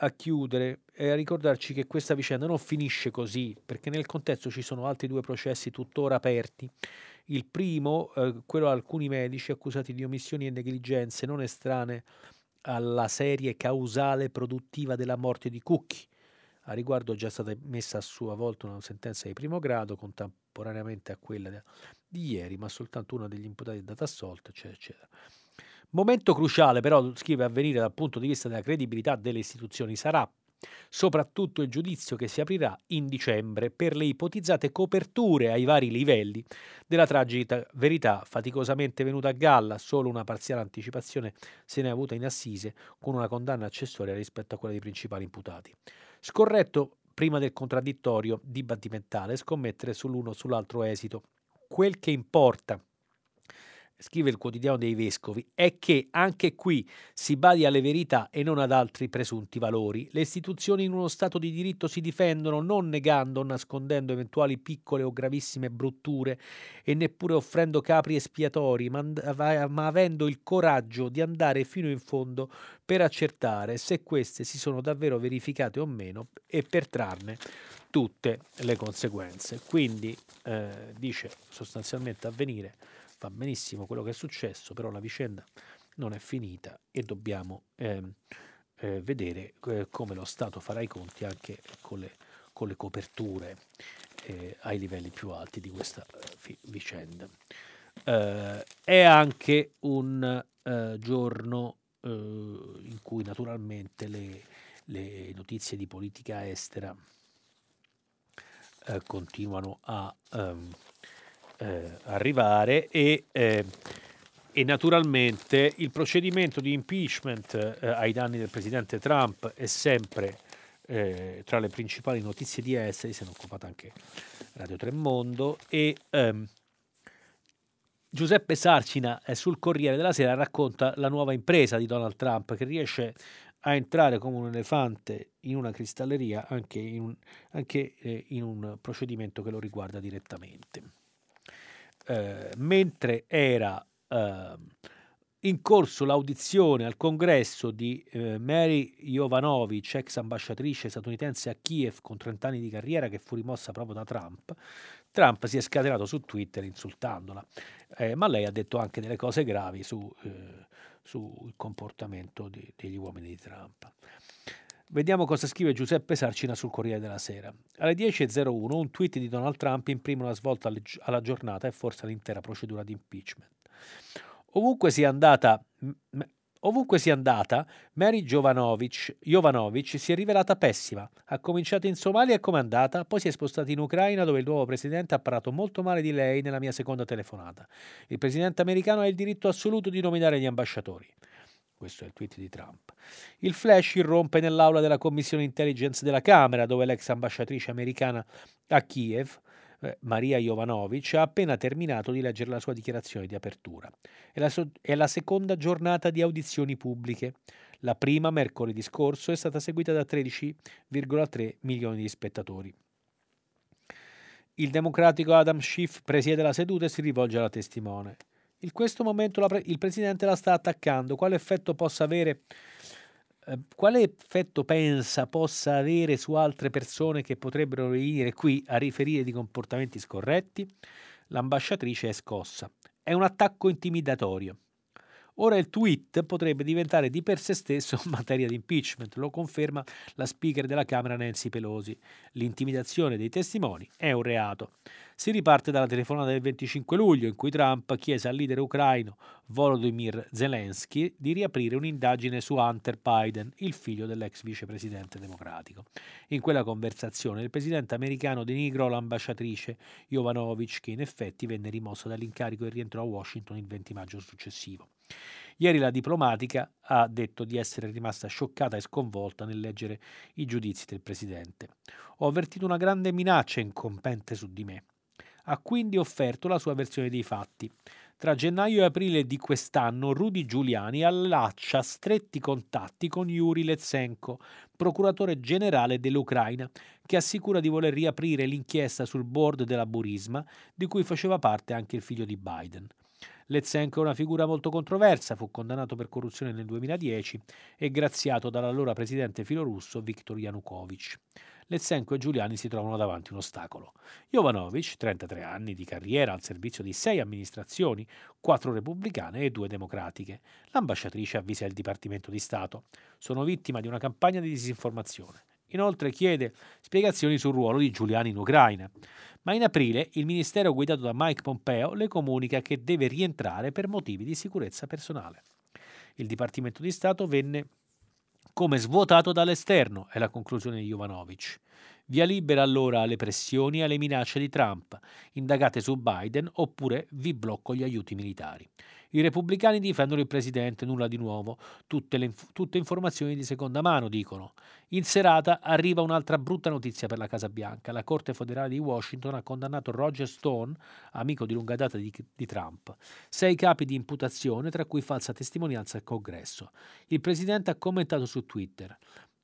a chiudere e a ricordarci che questa vicenda non finisce così, perché nel contesto ci sono altri due processi tuttora aperti. Il primo, eh, quello di alcuni medici accusati di omissioni e negligenze non estranee alla serie causale produttiva della morte di Cucchi. A riguardo è già stata messa a sua volta una sentenza di primo grado contemporaneamente a quella di ieri, ma soltanto uno degli imputati è data assolta, eccetera, eccetera. Momento cruciale però, scrive Avvenire dal punto di vista della credibilità delle istituzioni, sarà soprattutto il giudizio che si aprirà in dicembre per le ipotizzate coperture ai vari livelli della tragica verità faticosamente venuta a galla, solo una parziale anticipazione se ne è avuta in assise con una condanna accessoria rispetto a quella dei principali imputati. Scorretto prima del contraddittorio dibattimentale scommettere sull'uno o sull'altro esito. Quel che importa scrive il quotidiano dei vescovi, è che anche qui si badi alle verità e non ad altri presunti valori. Le istituzioni in uno Stato di diritto si difendono non negando o nascondendo eventuali piccole o gravissime brutture e neppure offrendo capri espiatori, ma, ma avendo il coraggio di andare fino in fondo per accertare se queste si sono davvero verificate o meno e per trarne tutte le conseguenze. Quindi eh, dice sostanzialmente avvenire va benissimo quello che è successo, però la vicenda non è finita e dobbiamo eh, eh, vedere eh, come lo Stato farà i conti anche con le, con le coperture eh, ai livelli più alti di questa eh, vicenda. Eh, è anche un giorno in cui naturalmente le, le, notizie di politica estera continuano a... Um, eh, arrivare e, eh, e, naturalmente il procedimento di impeachment eh, ai danni del presidente Trump è sempre eh, tra le principali notizie di esteri, se ne è occupata anche Radio Tremondo e ehm, Giuseppe Sarcina eh, sul Corriere della Sera racconta la nuova impresa di Donald Trump che riesce a entrare come un elefante in una cristalleria anche in un, anche, eh, in un procedimento che lo riguarda direttamente. Eh, mentre era eh, in corso l'audizione al congresso di eh, Mary Jovanovic, ex ambasciatrice statunitense a Kiev con 30 anni di carriera che fu rimossa proprio da Trump, Trump si è scatenato su Twitter insultandola, eh, ma lei ha detto anche delle cose gravi su, eh, sul comportamento di, degli uomini di Trump. Vediamo cosa scrive Giuseppe Sarcina sul Corriere della Sera. Alle 10.01 un tweet di Donald Trump imprime una svolta alla giornata e forse all'intera procedura di impeachment. Ovunque sia andata, ovunque sia andata Mary Jovanovic, Jovanovic si è rivelata pessima. Ha cominciato in Somalia e come è andata, poi si è spostata in Ucraina dove il nuovo presidente ha parlato molto male di lei nella mia seconda telefonata. Il presidente americano ha il diritto assoluto di nominare gli ambasciatori. Questo è il tweet di Trump. Il flash irrompe nell'aula della commissione intelligence della Camera, dove l'ex ambasciatrice americana a Kiev, eh, Maria Jovanovic, ha appena terminato di leggere la sua dichiarazione di apertura. È la, so- è la seconda giornata di audizioni pubbliche. La prima, mercoledì scorso, è stata seguita da 13,3 milioni di spettatori. Il democratico Adam Schiff presiede la seduta e si rivolge alla testimone. In questo momento pre- il presidente la sta attaccando. Quale effetto possa avere? Eh, quale effetto pensa possa avere su altre persone che potrebbero venire qui a riferire di comportamenti scorretti? L'ambasciatrice è scossa. È un attacco intimidatorio. Ora il tweet potrebbe diventare di per sé stesso materia di impeachment, lo conferma la speaker della Camera Nancy Pelosi. L'intimidazione dei testimoni è un reato. Si riparte dalla telefonata del 25 luglio in cui Trump chiese al leader ucraino Volodymyr Zelensky di riaprire un'indagine su Hunter Biden, il figlio dell'ex vicepresidente democratico. In quella conversazione il presidente americano denigrò l'ambasciatrice Jovanovic che in effetti venne rimossa dall'incarico e rientrò a Washington il 20 maggio successivo. Ieri la diplomatica ha detto di essere rimasta scioccata e sconvolta nel leggere i giudizi del presidente. Ho avvertito una grande minaccia incompente su di me ha quindi offerto la sua versione dei fatti. Tra gennaio e aprile di quest'anno Rudy Giuliani allaccia stretti contatti con Yuri Letsenko, procuratore generale dell'Ucraina, che assicura di voler riaprire l'inchiesta sul board della Burisma, di cui faceva parte anche il figlio di Biden. Letsenko è una figura molto controversa, fu condannato per corruzione nel 2010 e graziato dall'allora presidente filorusso Viktor Yanukovych. Letsenko e Giuliani si trovano davanti un ostacolo. Jovanovic, 33 anni di carriera al servizio di sei amministrazioni, quattro repubblicane e due democratiche. L'ambasciatrice avvisa il Dipartimento di Stato. Sono vittima di una campagna di disinformazione. Inoltre chiede spiegazioni sul ruolo di Giuliani in Ucraina. Ma in aprile il ministero guidato da Mike Pompeo le comunica che deve rientrare per motivi di sicurezza personale. Il Dipartimento di Stato venne come svuotato dall'esterno, è la conclusione di Jovanovic. Via libera allora alle pressioni e alle minacce di Trump, indagate su Biden oppure vi blocco gli aiuti militari. I repubblicani difendono il presidente, nulla di nuovo, tutte, le, tutte informazioni di seconda mano, dicono. In serata arriva un'altra brutta notizia per la Casa Bianca. La Corte federale di Washington ha condannato Roger Stone, amico di lunga data di, di Trump. Sei capi di imputazione, tra cui falsa testimonianza al Congresso. Il presidente ha commentato su Twitter.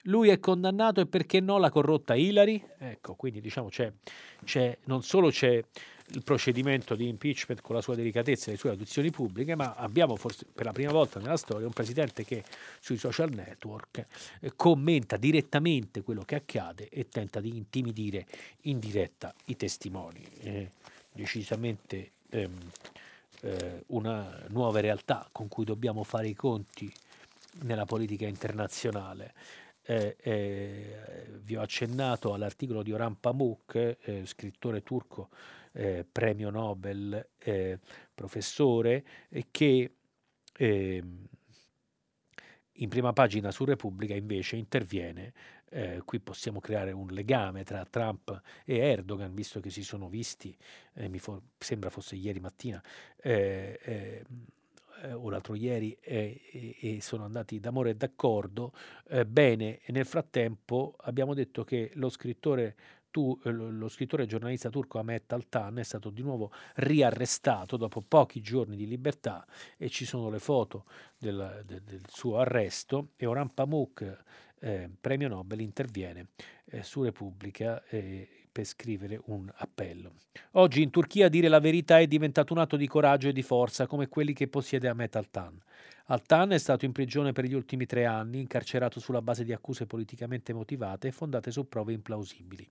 Lui è condannato e perché no la corrotta Hillary? Ecco, quindi diciamo c'è, c'è non solo c'è il procedimento di impeachment con la sua delicatezza e le sue audizioni pubbliche, ma abbiamo forse per la prima volta nella storia un presidente che sui social network eh, commenta direttamente quello che accade e tenta di intimidire in diretta i testimoni. Eh, decisamente ehm, eh, una nuova realtà con cui dobbiamo fare i conti nella politica internazionale. Eh, eh, vi ho accennato all'articolo di Orhan Pamuk, eh, scrittore turco eh, premio Nobel, eh, professore, che ehm, in prima pagina su Repubblica invece interviene, eh, qui possiamo creare un legame tra Trump e Erdogan, visto che si sono visti, eh, mi for- sembra fosse ieri mattina, eh, eh, eh o l'altro ieri, e sono andati d'amore e d'accordo. bene, nel frattempo abbiamo detto che lo scrittore tu, eh, lo scrittore e giornalista turco Ahmet Altan è stato di nuovo riarrestato dopo pochi giorni di libertà e ci sono le foto del, del, del suo arresto e Orhan Pamuk, eh, premio Nobel, interviene eh, su Repubblica eh, per scrivere un appello. Oggi in Turchia dire la verità è diventato un atto di coraggio e di forza come quelli che possiede Ahmet Altan. Altan è stato in prigione per gli ultimi tre anni, incarcerato sulla base di accuse politicamente motivate e fondate su prove implausibili.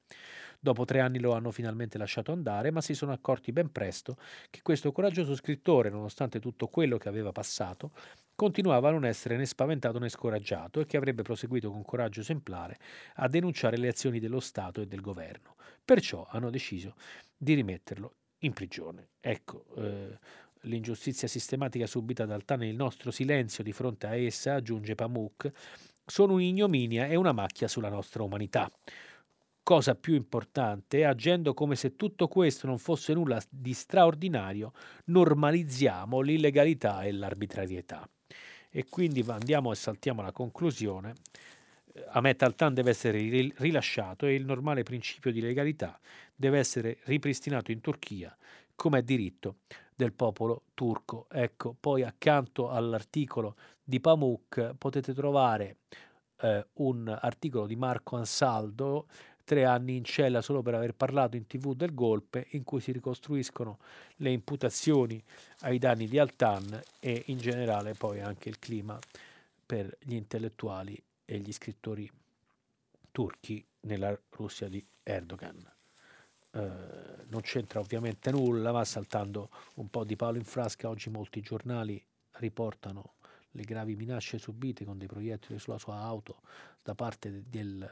Dopo tre anni lo hanno finalmente lasciato andare, ma si sono accorti ben presto che questo coraggioso scrittore, nonostante tutto quello che aveva passato, continuava a non essere né spaventato né scoraggiato e che avrebbe proseguito con coraggio esemplare a denunciare le azioni dello Stato e del governo. Perciò hanno deciso di rimetterlo in prigione. Ecco, eh, l'ingiustizia sistematica subita dal TAN e il nostro silenzio di fronte a essa, aggiunge Pamuk, sono un'ignominia e una macchia sulla nostra umanità. Cosa più importante, agendo come se tutto questo non fosse nulla di straordinario, normalizziamo l'illegalità e l'arbitrarietà. E quindi andiamo e saltiamo alla conclusione. Ahmet Altan deve essere rilasciato e il normale principio di legalità deve essere ripristinato in Turchia come diritto del popolo turco. Ecco, poi accanto all'articolo di Pamuk potete trovare eh, un articolo di Marco Ansaldo, tre anni in cella solo per aver parlato in tv del golpe, in cui si ricostruiscono le imputazioni ai danni di Altan e in generale poi anche il clima per gli intellettuali e gli scrittori turchi nella Russia di Erdogan. Eh, non c'entra ovviamente nulla, ma saltando un po' di palo in frasca, oggi molti giornali riportano le gravi minacce subite con dei proiettili sulla sua auto da parte del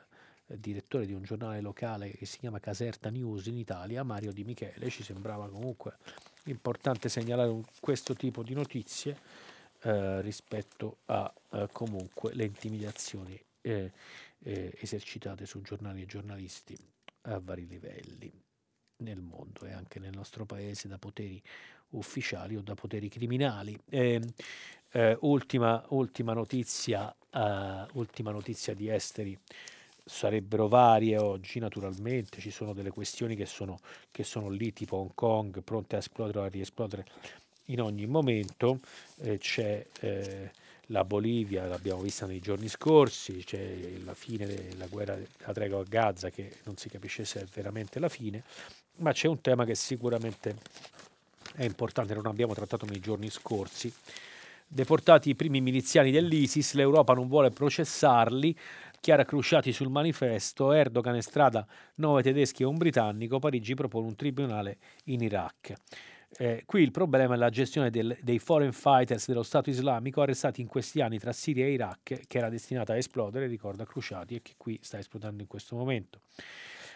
direttore di un giornale locale che si chiama Caserta News in Italia, Mario Di Michele. Ci sembrava comunque importante segnalare questo tipo di notizie eh, rispetto a eh, comunque le intimidazioni eh, eh, esercitate su giornali e giornalisti a vari livelli nel mondo e anche nel nostro paese da poteri ufficiali o da poteri criminali. Eh, eh, ultima, ultima, notizia, uh, ultima notizia di esteri sarebbero varie oggi naturalmente, ci sono delle questioni che sono, che sono lì tipo Hong Kong pronte a esplodere o a riesplodere in ogni momento, eh, c'è eh, la Bolivia, l'abbiamo vista nei giorni scorsi, c'è la fine della guerra della tregua a Gaza che non si capisce se è veramente la fine, ma c'è un tema che sicuramente è importante, non abbiamo trattato nei giorni scorsi. Deportati i primi miliziani dell'ISIS, l'Europa non vuole processarli, Chiara Crusciati sul manifesto, Erdogan e strada 9 tedeschi e un britannico, Parigi propone un tribunale in Iraq. Eh, qui il problema è la gestione del, dei foreign fighters dello Stato islamico arrestati in questi anni tra Siria e Iraq, che era destinata a esplodere, ricorda Cruciati, e che qui sta esplodendo in questo momento.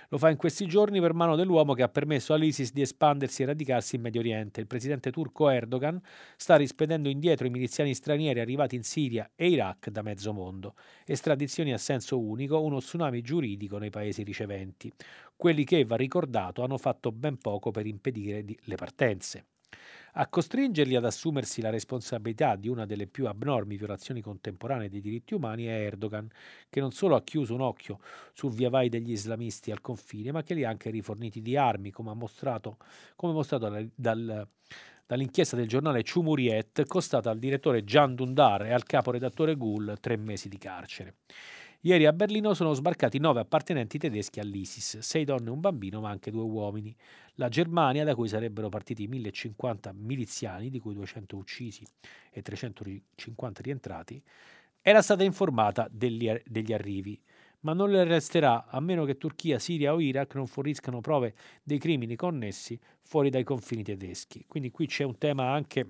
Lo fa in questi giorni per mano dell'uomo che ha permesso all'ISIS di espandersi e radicarsi in Medio Oriente. Il presidente turco Erdogan sta rispedendo indietro i miliziani stranieri arrivati in Siria e Iraq da mezzo mondo. Estradizioni a senso unico, uno tsunami giuridico nei paesi riceventi. Quelli che, va ricordato, hanno fatto ben poco per impedire le partenze. A costringerli ad assumersi la responsabilità di una delle più abnormi violazioni contemporanee dei diritti umani è Erdogan, che non solo ha chiuso un occhio sul via vai degli islamisti al confine, ma che li ha anche riforniti di armi, come, mostrato, come mostrato dal, dal dall'inchiesta del giornale Cumhuriyet costata al direttore Gian Dundar e al caporedattore Gul tre mesi di carcere. Ieri a Berlino sono sbarcati nove appartenenti tedeschi all'ISIS, sei donne e un bambino, ma anche due uomini. La Germania, da cui sarebbero partiti 1050 miliziani, di cui 200 uccisi e 350 rientrati, era stata informata degli, degli arrivi, ma non le resterà a meno che Turchia, Siria o Iraq non forniscano prove dei crimini connessi fuori dai confini tedeschi. Quindi qui c'è un tema anche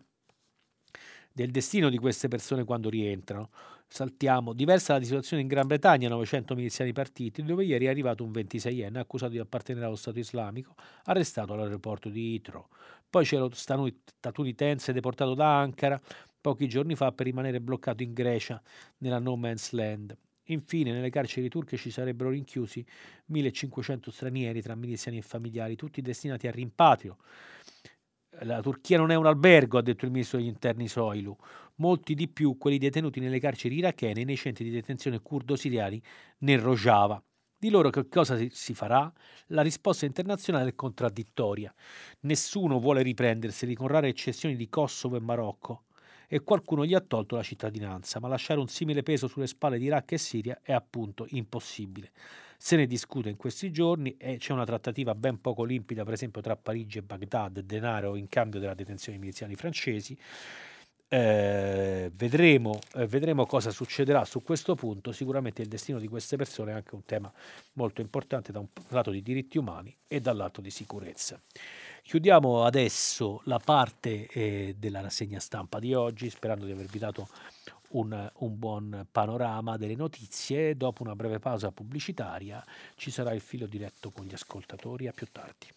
del destino di queste persone quando rientrano. Saltiamo. Diversa la situazione in Gran Bretagna, 900 miliziani partiti, dove ieri è arrivato un 26enne accusato di appartenere allo Stato islamico, arrestato all'aeroporto di Itro. Poi c'è lo statunitense deportato da Ankara pochi giorni fa per rimanere bloccato in Grecia, nella no man's land. Infine, nelle carceri turche ci sarebbero rinchiusi 1500 stranieri tra miliziani e familiari, tutti destinati al rimpatrio la Turchia non è un albergo, ha detto il ministro degli interni Soilu. Molti di più quelli detenuti nelle carceri irachene e nei centri di detenzione curdo-siriani nel Rojava. Di loro che cosa si farà? La risposta internazionale è contraddittoria. Nessuno vuole riprenderseli con rare eccezioni di Kosovo e Marocco e qualcuno gli ha tolto la cittadinanza, ma lasciare un simile peso sulle spalle di Iraq e Siria è appunto impossibile. Se ne discute in questi giorni e c'è una trattativa ben poco limpida, per esempio, tra Parigi e Baghdad, denaro in cambio della detenzione dei miliziani francesi. Eh, vedremo, eh, vedremo, cosa succederà su questo punto. Sicuramente il destino di queste persone è anche un tema molto importante da un lato di diritti umani e dall'altro di sicurezza. Chiudiamo adesso la parte eh, della rassegna stampa di oggi, sperando di avervi dato un, un, buon panorama delle notizie. Dopo una breve pausa pubblicitaria ci sarà il filo diretto con gli ascoltatori. A più tardi.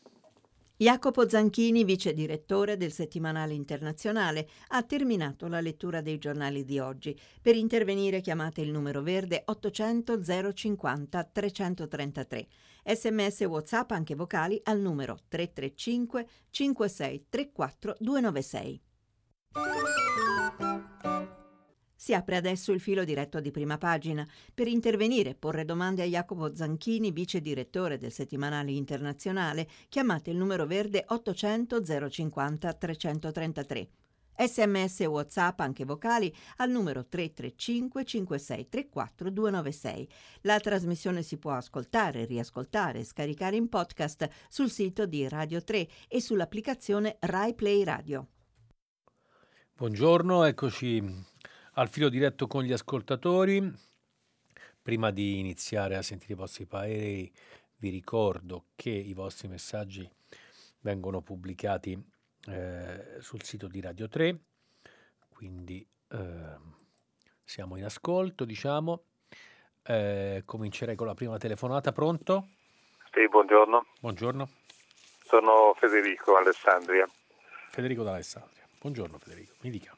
Jacopo Zanchini, vice direttore del settimanale internazionale, ha terminato la lettura dei giornali di oggi. Per intervenire chiamate il numero verde 800 050 333. Sms WhatsApp anche vocali al numero 335 5634 296. Si apre adesso il filo diretto di prima pagina. Per intervenire e porre domande a Jacopo Zanchini, vice direttore del settimanale internazionale, chiamate il numero verde 800 050 333. Sms e WhatsApp, anche vocali, al numero 335 5634 296. La trasmissione si può ascoltare, riascoltare e scaricare in podcast sul sito di Radio 3 e sull'applicazione Rai Play Radio. Buongiorno, eccoci al filo diretto con gli ascoltatori. Prima di iniziare a sentire i vostri pareri, vi ricordo che i vostri messaggi vengono pubblicati eh, sul sito di Radio 3, quindi eh, siamo in ascolto, diciamo. Eh, comincerei con la prima telefonata, pronto? Sì, buongiorno. Buongiorno. Sono Federico Alessandria. Federico d'Alessandria. Buongiorno Federico, mi dica.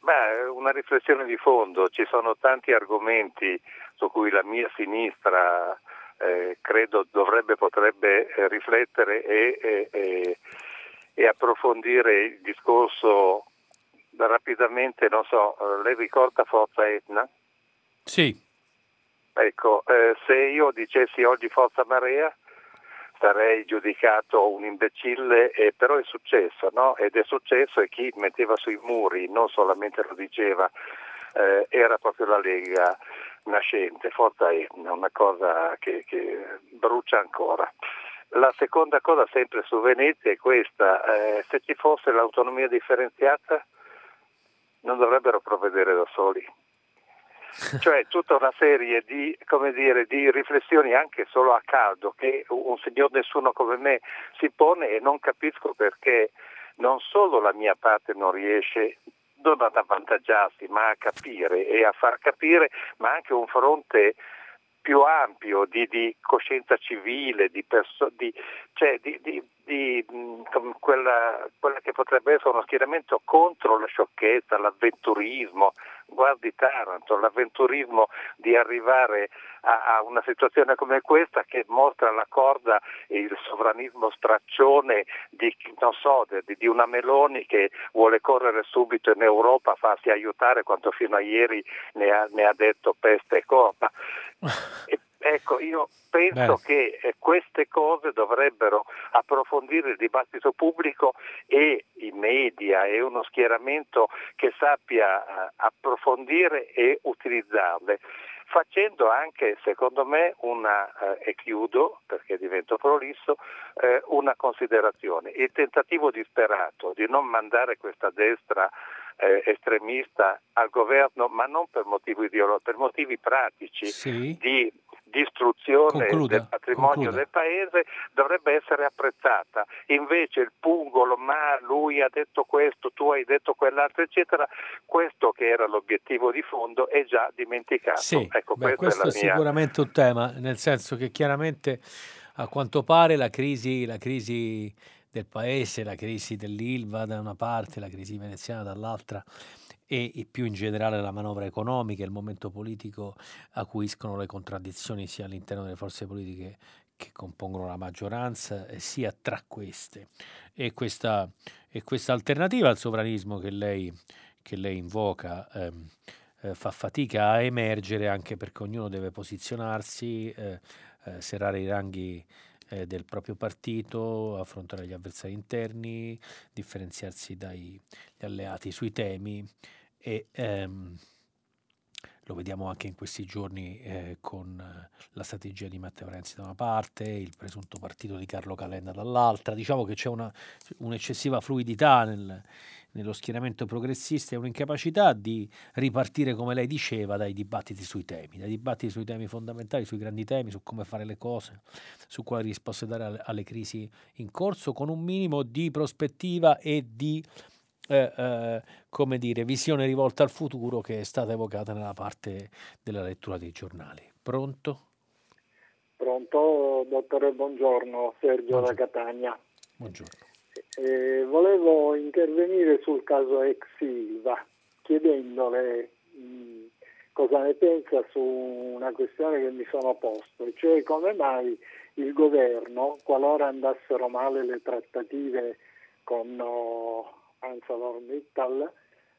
Beh, una riflessione di fondo, ci sono tanti argomenti su cui la mia sinistra eh, credo dovrebbe, potrebbe eh, riflettere e, e, e, approfondire il discorso rapidamente, non so, eh, lei ricorda Forza Etna? Sì. Ecco, eh, se io dicessi oggi Forza Marea, sarei giudicato un imbecille, eh, però è successo, no? Ed è successo e chi metteva sui muri, non solamente lo diceva, eh, era proprio la Lega nascente, Forza Etna, una cosa che, che, brucia ancora. La seconda cosa sempre su Venezia è questa, eh, se ci fosse l'autonomia differenziata non dovrebbero provvedere da soli cioè tutta una serie di, dire, di, riflessioni anche solo a caldo che un signor nessuno come me si pone e non capisco perché non solo la mia parte non riesce non ad avvantaggiarsi ma a capire e a far capire ma anche un fronte più ampio di, di coscienza civile, di, perso- di, cioè di mm, quella, quella, che potrebbe essere uno schieramento contro la sciocchezza, l'avventurismo. Guardi Taranto, l'avventurismo di arrivare a, a, una situazione come questa che mostra la corda e il sovranismo straccione di, so, di, una Meloni che vuole correre subito in Europa a farsi aiutare quando fino a ieri ne ha, ne ha detto peste e corna. E Ecco, io penso Beh. che eh, queste cose dovrebbero approfondire il dibattito pubblico e i media e uno schieramento che sappia eh, approfondire e utilizzarle facendo anche, secondo me, una, eh, e chiudo perché divento prolisso, eh, una considerazione. Il tentativo disperato di non mandare questa destra eh, estremista al governo, ma non per motivi ideologici, per motivi pratici sì. di distruzione concluda, del patrimonio concluda. del paese dovrebbe essere apprezzata. Invece il pungolo, ma lui ha detto questo, tu hai detto quell'altro, eccetera, questo che era l'obiettivo di fondo è già dimenticato. Sì, ecco, beh, questo è, è mia... sicuramente un tema, nel senso che chiaramente a quanto pare la crisi, la crisi del paese, la crisi dell'Ilva da una parte, la crisi veneziana dall'altra e, più in generale la manovra economica e il momento politico acuiscono le contraddizioni sia all'interno delle forze politiche che compongono la maggioranza, eh, sia tra queste. E questa, e questa alternativa al sovranismo che lei, che lei invoca ehm, eh, fa fatica a emergere anche perché ognuno deve posizionarsi, eh, eh, serrare i ranghi eh, del proprio partito, affrontare gli avversari interni, differenziarsi dagli alleati sui temi e ehm, lo vediamo anche in questi giorni eh, con la strategia di Matteo Renzi da una parte, il presunto partito di Carlo Calenda dall'altra. Diciamo che c'è una, un'eccessiva fluidità nel, nello schieramento progressista e un'incapacità di ripartire, come lei diceva, dai dibattiti sui temi, dai dibattiti sui temi fondamentali, sui grandi temi, su come fare le cose, su quali risposte dare alle, alle crisi in corso, con un minimo di prospettiva e di eh, eh, come dire, visione rivolta al futuro che è stata evocata nella parte della lettura dei giornali. Pronto? Pronto, dottore, buongiorno, Sergio buongiorno. da Catania. Buongiorno. Eh, volevo intervenire sul caso ex Silva, chiedendole mh, cosa ne pensa su una questione che mi sono posto, cioè come mai il governo, qualora andassero male le trattative con oh, ArcelorMittal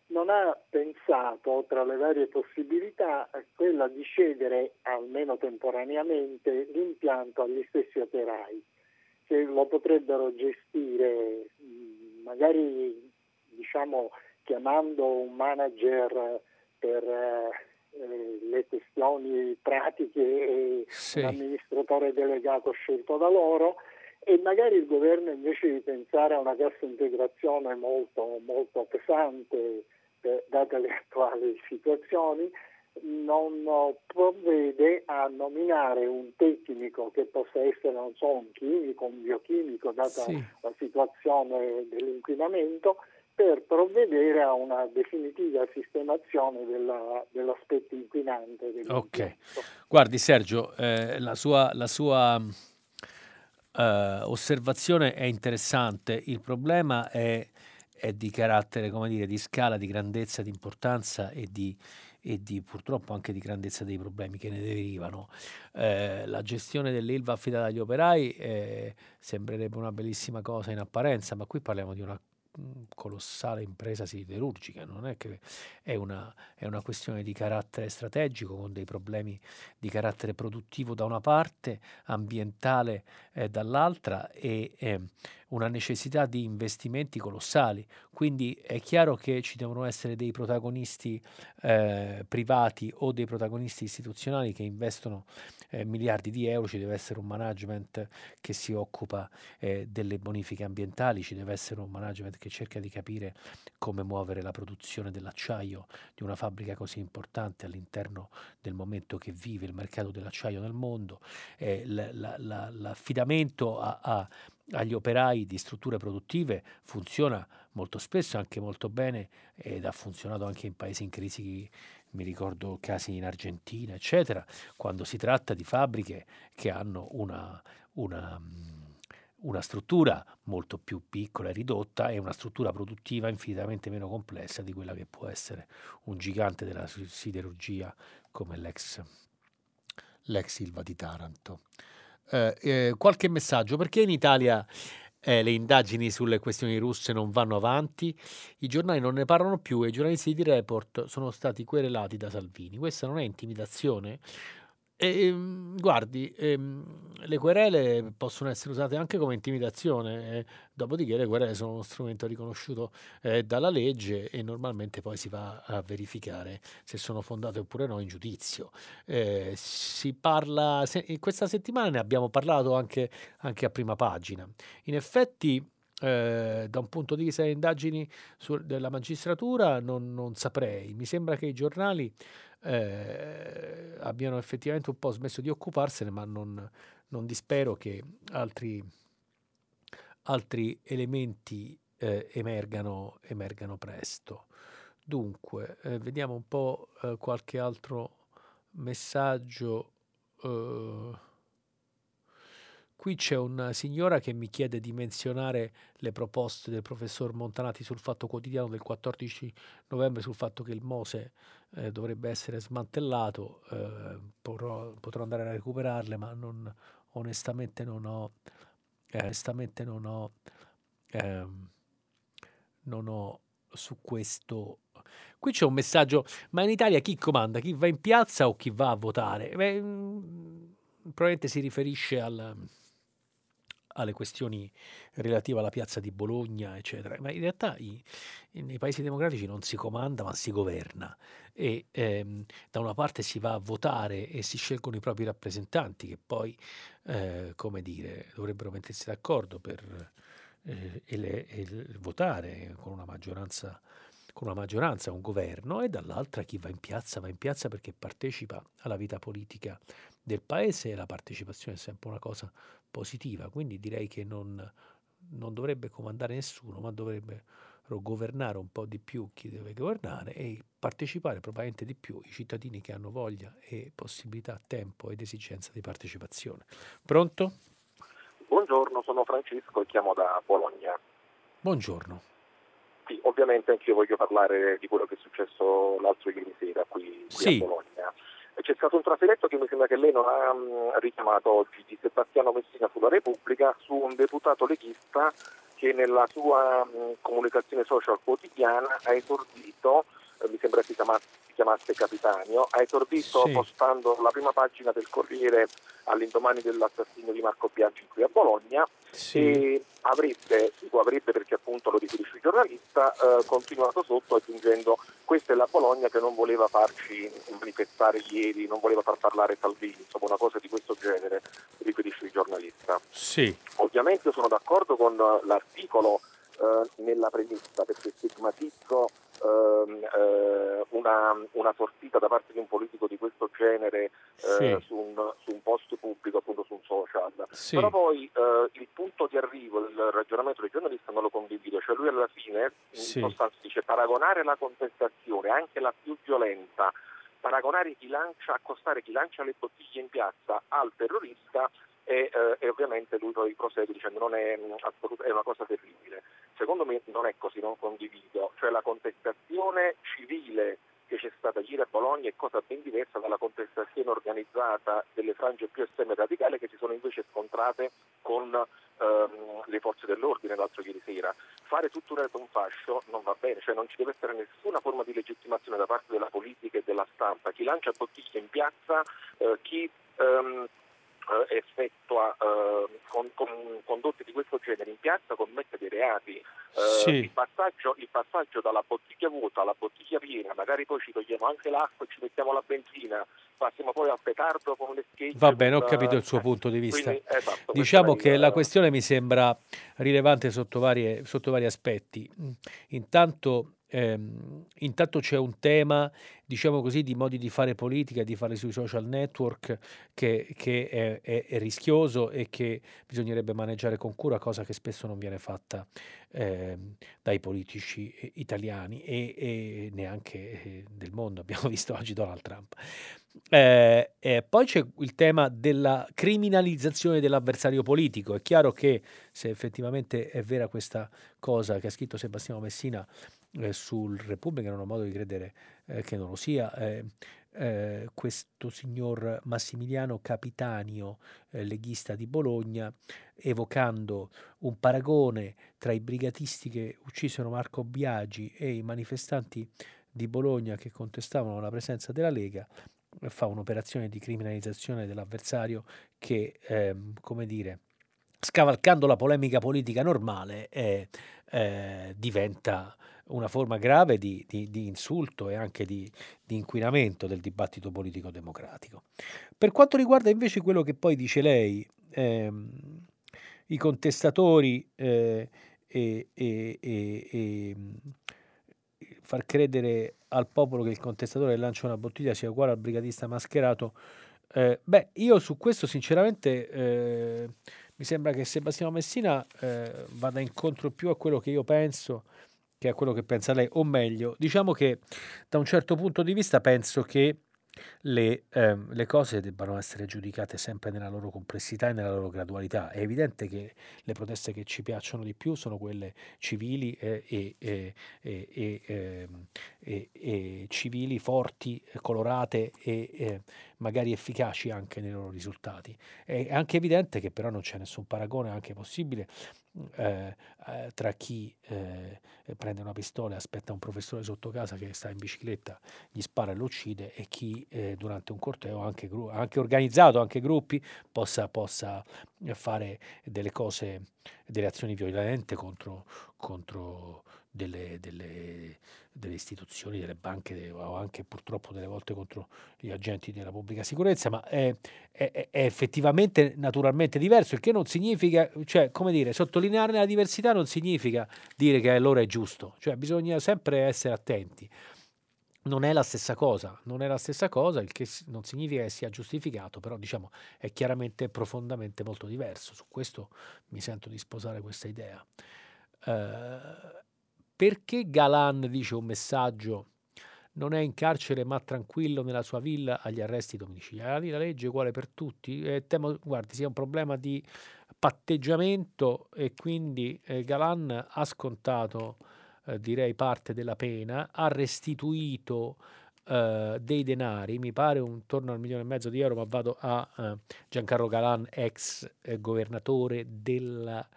non ha pensato tra le varie possibilità quella di cedere almeno temporaneamente l'impianto agli stessi operai che lo potrebbero gestire magari diciamo chiamando un manager per eh, le questioni pratiche e sì. un amministratore delegato scelto da loro e magari il governo invece di pensare a una cassa integrazione molto, molto pesante eh, date le attuali situazioni non provvede a nominare un tecnico che possa essere, non so, un chimico, un biochimico, data sì. la situazione dell'inquinamento, per provvedere a una definitiva sistemazione della, dell'aspetto inquinante. Ok, guardi Sergio, eh, la sua, la sua eh, osservazione è interessante, il problema è, è di carattere, come dire, di scala, di grandezza, di importanza e di, e di purtroppo anche di grandezza dei problemi che ne derivano. Eh, la gestione dell'ILVA affidata agli operai eh, sembrerebbe una bellissima cosa in apparenza, ma qui parliamo di una colossale impresa siderurgica, non è che è una, è una, questione di carattere strategico con dei problemi di carattere produttivo da una parte, ambientale eh, dall'altra e eh, una necessità di investimenti colossali. Quindi è chiaro che ci devono essere dei protagonisti eh, privati o dei protagonisti istituzionali che investono eh, miliardi di euro, ci deve essere un management che si occupa eh, delle bonifiche ambientali, ci deve essere un management che cerca di capire come muovere la produzione dell'acciaio di una fabbrica così importante all'interno del momento che vive il mercato dell'acciaio nel mondo. Eh, la, la, la, l'affidamento a, a agli operai di strutture produttive funziona molto spesso anche molto bene ed ha funzionato anche in paesi in crisi mi ricordo casi in Argentina eccetera quando si tratta di fabbriche che hanno una, una, una struttura molto più piccola e ridotta e una struttura produttiva infinitamente meno complessa di quella che può essere un gigante della siderurgia come l'ex, l'ex Silva di Taranto eh, eh, qualche messaggio, perché in Italia eh, le indagini sulle questioni russe non vanno avanti, i giornali non ne parlano più e i giornalisti di Report sono stati querelati da Salvini. Questa non è intimidazione? E, ehm, guardi, ehm, le querele possono essere usate anche come intimidazione, eh, dopodiché le querele sono uno strumento riconosciuto eh, dalla legge e normalmente poi si va a verificare se sono fondate oppure no in giudizio. Eh, si parla, se, questa settimana ne abbiamo parlato anche, anche a prima pagina. In effetti eh, da un punto di vista delle indagini su, della magistratura non, non, saprei. Mi sembra che i giornali eh, abbiano effettivamente un po' smesso di occuparsene, ma non, non dispero che altri, altri elementi eh, emergano, emergano, presto. Dunque, eh, vediamo un po' eh, qualche altro messaggio. Qui c'è una signora che mi chiede di menzionare le proposte del professor Montanati sul Fatto Quotidiano del 14 novembre sul fatto che il Mose eh, dovrebbe essere smantellato. Eh, potrò, potrò, andare a recuperarle, ma non, onestamente non ho, eh, onestamente non ho, ehm, non ho su questo. Qui c'è un messaggio, ma in Italia chi comanda? Chi va in piazza o chi va a votare? Beh, mm, probabilmente si riferisce al alle questioni relative alla piazza di Bologna, eccetera. Ma in realtà i, nei paesi democratici non si comanda, ma si governa. E ehm, da una parte si va a votare e si scelgono i propri rappresentanti, che poi, eh, come dire, dovrebbero mettersi d'accordo per eh, ele- ele- votare con una maggioranza con una maggioranza, un governo, e dall'altra chi va in piazza va in piazza perché partecipa alla vita politica del paese e la partecipazione è sempre una cosa positiva, quindi direi che non, non dovrebbe comandare nessuno, ma dovrebbe governare un po' di più chi deve governare e partecipare probabilmente di più i cittadini che hanno voglia e possibilità, tempo ed esigenza di partecipazione. Pronto? Buongiorno, sono Francesco e chiamo da Bologna. Buongiorno. Sì, ovviamente anche io voglio parlare di quello che è successo l'altro ieri sera qui, qui sì. a Bologna. C'è stato un trafiletto che mi sembra che lei non ha um, richiamato oggi di Sebastiano Messina sulla Repubblica su un deputato leghista che nella sua mh, comunicazione social quotidiana ha esordito, mi sembra si chiamasse, si chiamasse Capitanio, ha esordito sì. postando la prima pagina del Corriere all'indomani dell'assassinio di Marco Biaggi qui a Bologna sì. e avrebbe, dico avrebbe perché appunto lo riferisce il giornalista, eh, continuato sotto aggiungendo questa è la Bologna che non voleva farci manifestare ieri, non voleva far parlare Salvini, insomma una cosa di questo genere, riferisce il giornalista. Sì. Ovviamente sono d'accordo con l'articolo eh, nella premessa perché stigmatizzo eh, una, una, sortita da parte di un politico di questo genere eh, sì. su, un, su, un, post pubblico, appunto su un social. Sì. Però poi eh, il punto di arrivo del ragionamento del giornalista non lo condivido, cioè lui alla fine sì. in sostanza dice paragonare la contestazione, anche la più violenta, paragonare chi lancia, accostare chi lancia le bottiglie in piazza al terrorista e, eh, e, ovviamente lui poi prosegue dicendo non è, assolut- è una cosa terribile. Secondo me non è così, non condivido, cioè la contestazione civile che c'è stata ieri a Bologna è cosa ben diversa dalla contestazione organizzata delle frange più estreme radicali che si sono invece scontrate con ehm, le forze dell'ordine l'altro ieri sera. Fare tutto un fascio non va bene, cioè non ci deve essere nessuna forma di legittimazione da parte della politica e della stampa. Chi lancia bottiglie in piazza, eh, chi ehm, eh, effettua eh, con, con, condotte di questo genere in piazza commette dei reati. Eh, sì. il, passaggio, il, passaggio, dalla bottiglia vuota alla bottiglia piena, magari poi ci togliamo anche l'acqua e ci mettiamo la benzina, passiamo poi al petardo con le schegge. Va bene, ho capito il suo punto di vista. Quindi, esatto, diciamo che la questione mi sembra rilevante sotto, varie, sotto vari aspetti. Intanto Ehm, intanto c'è un tema, diciamo così, di modi di fare politica, di fare sui social network che, che è, è, è, rischioso e che bisognerebbe maneggiare con cura, cosa che spesso non viene fatta eh, dai politici italiani e, e neanche eh, del mondo. Abbiamo visto oggi Donald Trump. Eh, eh, poi c'è il tema della criminalizzazione dell'avversario politico. È chiaro che se effettivamente è vera questa cosa che ha scritto Sebastiano Messina eh, sul Repubblica, non ho modo di credere eh, che non lo sia. Eh, eh questo signor Massimiliano Capitanio, eh, leghista di Bologna, evocando un paragone tra i brigatisti che uccisero Marco Biagi e i manifestanti di Bologna che contestavano la presenza della Lega, fa un'operazione di criminalizzazione dell'avversario che, ehm, come dire, scavalcando la polemica politica normale, eh, eh, diventa una forma grave di, di, di insulto e anche di, di, inquinamento del dibattito politico democratico. Per quanto riguarda invece quello che poi dice lei, ehm, i contestatori eh, e, e, e, far credere al popolo che il contestatore lancia una bottiglia sia uguale al brigatista mascherato, eh, beh, io su questo sinceramente eh, mi sembra che Sebastiano Messina eh, vada incontro più a quello che io penso che a quello che pensa lei, o meglio, diciamo che da un certo punto di vista penso che le, ehm, le, cose debbano essere giudicate sempre nella loro complessità e nella loro gradualità. È evidente che le proteste che ci piacciono di più sono quelle civili e, e, e, ehm, e civili, forti, colorate e magari efficaci anche nei loro risultati. È anche evidente che però non c'è nessun paragone anche possibile eh, eh, tra chi eh, prende una pistola e aspetta un professore sotto casa che sta in bicicletta, gli spara e lo uccide e chi eh, durante un corteo, anche, gru- anche organizzato, anche gruppi, possa, possa, fare delle cose, delle azioni violente contro, contro delle, delle, delle, istituzioni, delle banche o anche purtroppo delle volte contro gli agenti della pubblica sicurezza, ma è, è, è effettivamente naturalmente diverso, il che non significa, cioè come dire, sottolineare la diversità non significa dire che allora è giusto, cioè bisogna sempre essere attenti. Non è la stessa cosa, non è la stessa cosa, il che non significa che sia giustificato, però diciamo è chiaramente profondamente molto diverso. Su questo mi sento di sposare questa idea. Uh, perché Galan dice un messaggio non è in carcere ma tranquillo nella sua villa agli arresti domiciliari? La legge è uguale per tutti? Eh, temo, guardi, sia un problema di patteggiamento e quindi eh, Galan ha scontato, eh, direi, parte della pena, ha restituito Uh, dei denari, mi pare intorno al milione e mezzo di euro, ma vado a uh, Giancarlo Galan, ex eh, governatore della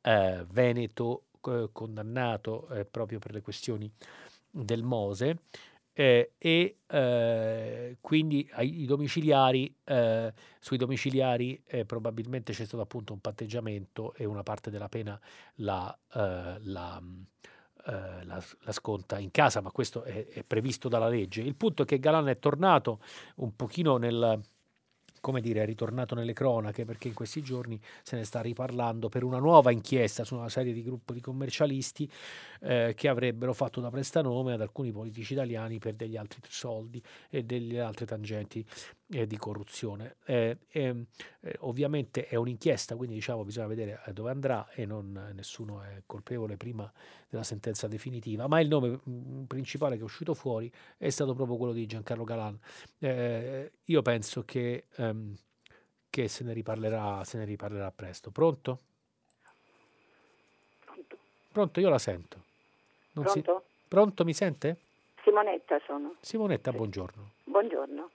eh, veneto condannato eh, proprio per le questioni del Mose eh, e eh, quindi ai, domiciliari, eh, sui domiciliari eh, probabilmente c'è stato appunto un patteggiamento e una parte della pena la, eh, la, la, la, sconta in casa, ma questo è, è, previsto dalla legge. Il punto è che Galan è tornato un pochino nel come dire, è ritornato nelle cronache perché in questi giorni se ne sta riparlando per una nuova inchiesta su una serie di gruppi di commercialisti eh, che avrebbero fatto da prestanome ad alcuni politici italiani per degli altri soldi e delle altre tangenti eh, di corruzione. Eh, eh, ovviamente è un'inchiesta, quindi diciamo bisogna vedere eh, dove andrà e non, nessuno è colpevole prima della sentenza definitiva, ma il nome mh, principale che è uscito fuori è stato proprio quello di Giancarlo Galan. Eh, io penso che, ehm, che se, ne riparlerà, se ne riparlerà presto. Pronto? Pronto? Pronto, io la sento. Non Pronto? Si... Pronto, mi sente? Simonetta sono. Simonetta, buongiorno. Buongiorno.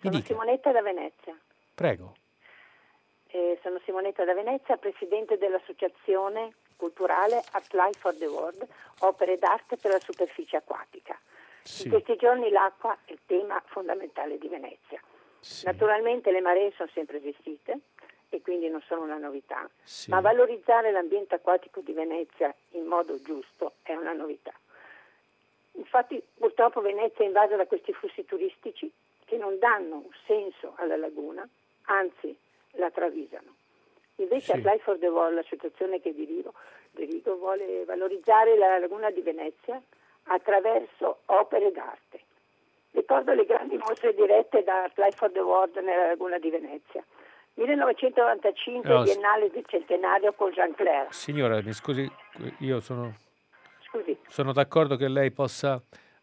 Sono Simonetta da Venezia. Prego. Eh, sono Simonetta da Venezia, presidente dell'associazione culturale Art Life for the World, opere d'arte per la superficie acquatica. Sì. In questi giorni l'acqua è il tema fondamentale di Venezia. Sì. Naturalmente le maree sono sempre esistite e quindi non sono una novità, sì. ma valorizzare l'ambiente acquatico di Venezia in modo giusto è una novità. Infatti purtroppo Venezia è invasa da questi flussi turistici che non danno un senso alla laguna, anzi la travisano. Invece sì. Apply for the Wall, l'associazione che dirigo, dirigo, vuole valorizzare la laguna di Venezia attraverso opere d'arte. Ricordo le grandi mostre dirette da Apply for the World nella laguna di Venezia. 1995, no, Biennale del Centenario con Jean Claire. Signora, mi scusi, io sono, scusi. sono d'accordo che lei possa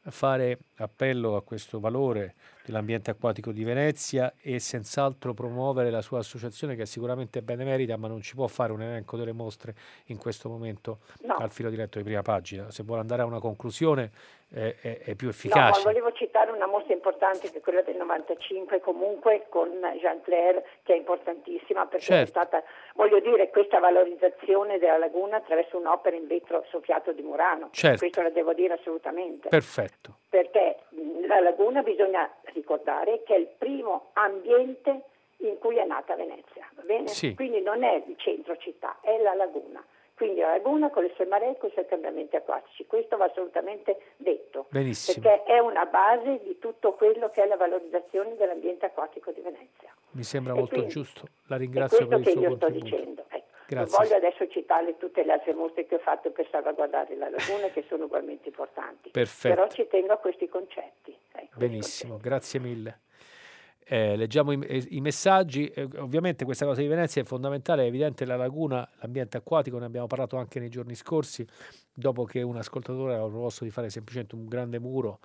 fare appello a questo valore dell'ambiente acquatico di Venezia e senz'altro promuovere la sua associazione che sicuramente benemerita, ma non ci può fare un elenco delle mostre in questo momento no. al filo diretto di prima pagina. Se vuole andare a una conclusione è, è, è più efficace. No, volevo citare una mostra importante che è quella del 95, comunque con Jean Claire, che è importantissima perché certo. è stata, voglio dire, questa valorizzazione della laguna attraverso un'opera in vetro soffiato di Murano. Certo. Questo la devo dire assolutamente. Perfetto. Perché la laguna bisogna ricordare che è il primo ambiente in cui è nata Venezia? Sì. Quindi non è il centro città, è la laguna. Quindi la laguna con le sue maree e con i suoi cambiamenti acquatici, questo va assolutamente detto, Benissimo. perché è una base di tutto quello che è la valorizzazione dell'ambiente acquatico di Venezia. Mi sembra e molto quindi, giusto, la ringrazio per il suo che io sto dicendo. Ecco. Non voglio adesso citare tutte le altre mostre che ho fatto per salvaguardare la laguna che sono ugualmente importanti, Perfetto. però ci tengo a questi concetti. Ecco, Benissimo, concetti. grazie mille. Eh, leggiamo i, i messaggi, eh, ovviamente questa cosa di Venezia è fondamentale, è evidente la laguna, l'ambiente acquatico, ne abbiamo parlato anche nei giorni scorsi, dopo che un ascoltatore aveva proposto di fare semplicemente un grande muro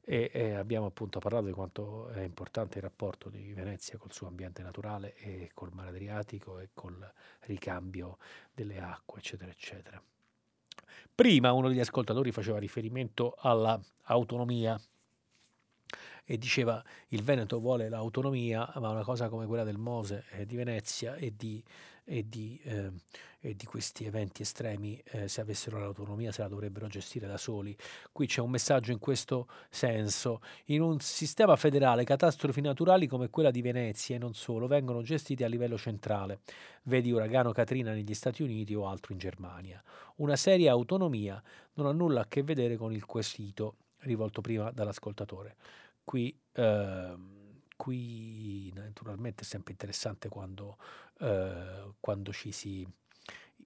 e, e, abbiamo appunto parlato di quanto è importante il rapporto di Venezia col suo ambiente naturale e col mare Adriatico e col ricambio delle acque, eccetera, eccetera. Prima uno degli ascoltatori faceva riferimento all'autonomia e diceva il Veneto vuole l'autonomia, ma una cosa come quella del Mose eh, di Venezia e di, e di, eh, e di questi eventi estremi, eh, se avessero l'autonomia, se la dovrebbero gestire da soli. Qui c'è un messaggio in questo senso. In un sistema federale, catastrofi naturali come quella di Venezia e non solo vengono gestite a livello centrale. Vedi uragano Katrina negli Stati Uniti o altro in Germania. Una seria autonomia non ha nulla a che vedere con il quesito rivolto prima dall'ascoltatore. Qui, eh, qui naturalmente è sempre interessante quando, eh, quando ci si,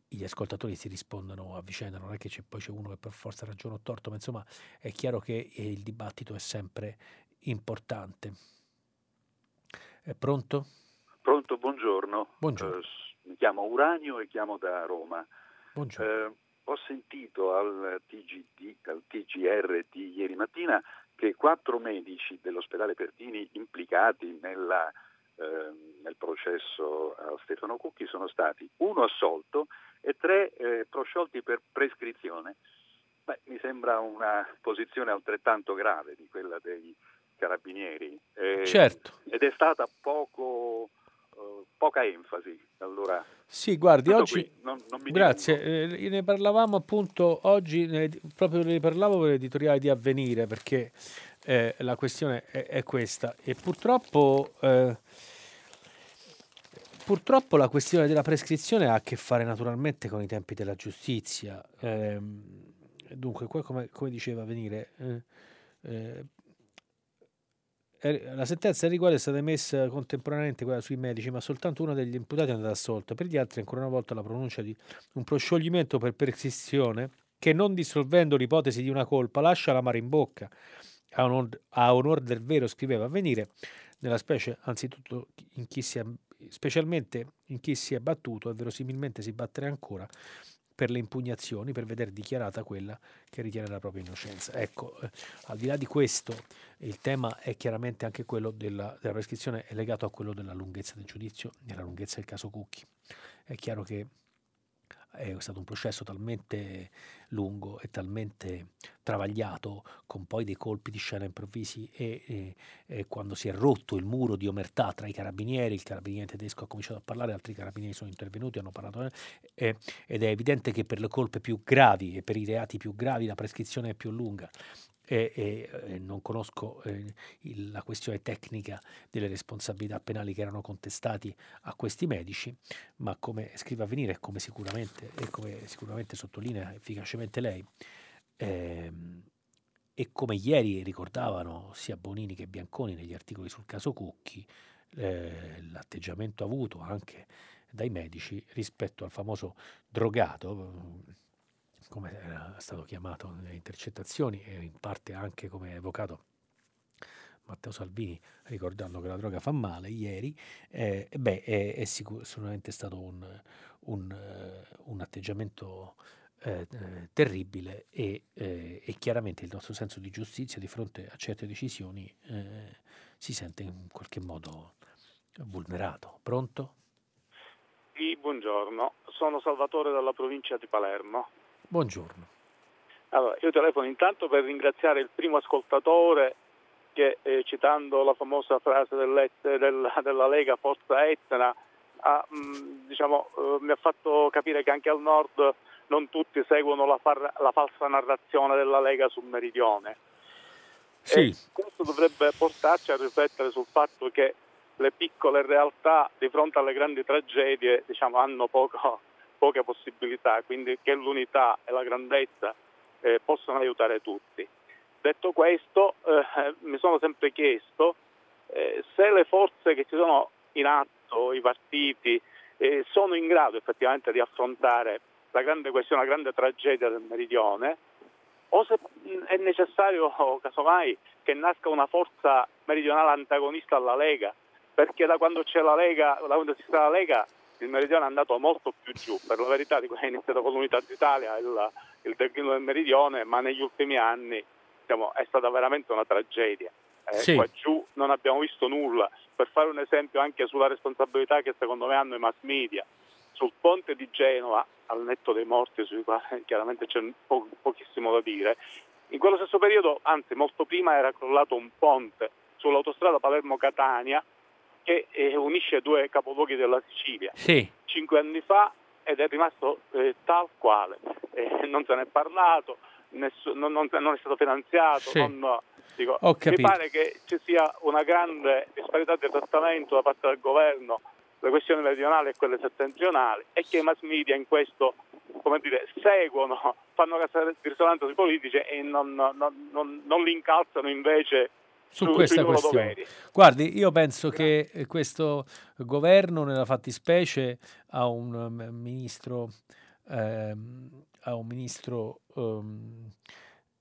gli ascoltatori si rispondono a vicenda, non è che c'è, poi c'è uno che per forza ha ragione o torto, ma insomma è chiaro che il dibattito è sempre importante. È pronto? Pronto, buongiorno. buongiorno. Uh, mi chiamo Uranio e chiamo da Roma. Buongiorno. Uh, ho sentito al, TGD, al TGR di ieri mattina che quattro medici dell'ospedale Pertini implicati nella, eh, nel processo a Stefano Cucchi sono stati uno assolto e tre eh, prosciolti per prescrizione. Beh, mi sembra una posizione altrettanto grave di quella dei carabinieri. Eh, certo. Ed è stata poco, eh, poca enfasi. Allora, sì, guardi, oggi... Non, non grazie, eh, ne parlavamo appunto oggi, ne, proprio ne parlavo per l'editoriale di Avvenire, perché eh, la questione è, è, questa. E purtroppo... Eh, purtroppo la questione della prescrizione ha a che fare naturalmente con i tempi della giustizia. Eh, dunque, qua come, come diceva Venire, eh, eh, la sentenza di riguardo è stata emessa contemporaneamente quella sui medici, ma soltanto uno degli imputati è andato assolto. Per gli altri, ancora una volta, la pronuncia di un proscioglimento per prescrizione che, non dissolvendo l'ipotesi di una colpa, lascia la mare in bocca. A onor, a onor del vero, scriveva Avvenire, nella specie, anzitutto, in chi si è, specialmente in chi si è battuto e verosimilmente si batterà ancora per le impugnazioni per vedere dichiarata quella che ritiene la propria innocenza. Ecco, eh, al di là di questo, il tema è chiaramente anche quello della, della prescrizione, è legato a quello della lunghezza del giudizio e della lunghezza del caso Cucchi. È chiaro che è stato un processo talmente lungo e talmente travagliato, con poi dei colpi di scena improvvisi e, e, e, quando si è rotto il muro di omertà tra i carabinieri, il carabiniere tedesco ha cominciato a parlare, altri carabinieri sono intervenuti, hanno parlato eh, ed è evidente che per le colpe più gravi e per i reati più gravi la prescrizione è più lunga e, e, non conosco eh, il, la questione tecnica delle responsabilità penali che erano contestati a questi medici, ma come scrive Avvenire e come e come sicuramente sottolinea efficacemente lei, ehm, e come ieri ricordavano sia Bonini che Bianconi negli articoli sul caso Cucchi, eh, l'atteggiamento avuto anche dai medici rispetto al famoso drogato, come era stato chiamato nelle intercettazioni e in parte anche come evocato Matteo Salvini ricordando che la droga fa male ieri, eh, beh, è, è sicur- sicuramente stato un, un, uh, un atteggiamento eh, eh, terribile e, eh, e, chiaramente il nostro senso di giustizia di fronte a certe decisioni eh, si sente in qualche modo vulnerato. Pronto? Sì, buongiorno, sono Salvatore dalla provincia di Palermo. Buongiorno. Allora, io telefono intanto per ringraziare il primo ascoltatore che, eh, citando la famosa frase della, della Lega Forza Etna, ha, mh, mm, diciamo, eh, mi ha fatto capire che anche al nord non tutti seguono la, far, la falsa narrazione della Lega sul meridione. Sì. Questo dovrebbe portarci a riflettere sul fatto che le piccole realtà di fronte alle grandi tragedie diciamo, hanno poco, poche possibilità, quindi che l'unità e la grandezza eh, possano aiutare tutti. Detto questo, eh, mi sono sempre chiesto eh, se le forze che ci sono in atto, i partiti, eh, sono in grado effettivamente di affrontare la grande questione, la grande tragedia del meridione, o se è necessario, casomai, che nasca una forza meridionale antagonista alla Lega, perché da quando c'è la Lega, da quando si sta la Lega, il meridione è andato molto più giù, per la verità di è iniziato con l'unità d'Italia, il, il declino del meridione, ma negli ultimi anni diciamo, è stata veramente una tragedia. Eh, sì. Qua giù non abbiamo visto nulla. Per fare un esempio anche sulla responsabilità che secondo me hanno i mass media, sul ponte di Genova, al netto dei morti, sui quali chiaramente c'è po- pochissimo da dire, in quello stesso periodo, anzi molto prima, era crollato un ponte sull'autostrada Palermo-Catania che eh, unisce due capoluoghi della Sicilia. Sì. Cinque anni fa ed è rimasto eh, tal quale. Eh, non se ne è parlato, nessu- non, non, non, è stato finanziato. Sì. Non, dico, mi pare che ci sia una grande disparità di trattamento da parte del governo le questioni meridionali e quelle settentrionali e che i mass media in questo come dire, seguono, fanno casa di risonanza sui politici e non, non, non, non li incalzano invece su, su questa questione. Guardi, io penso che questo governo, nella fattispecie, ha un um, ministro, ehm, ha un ministro um,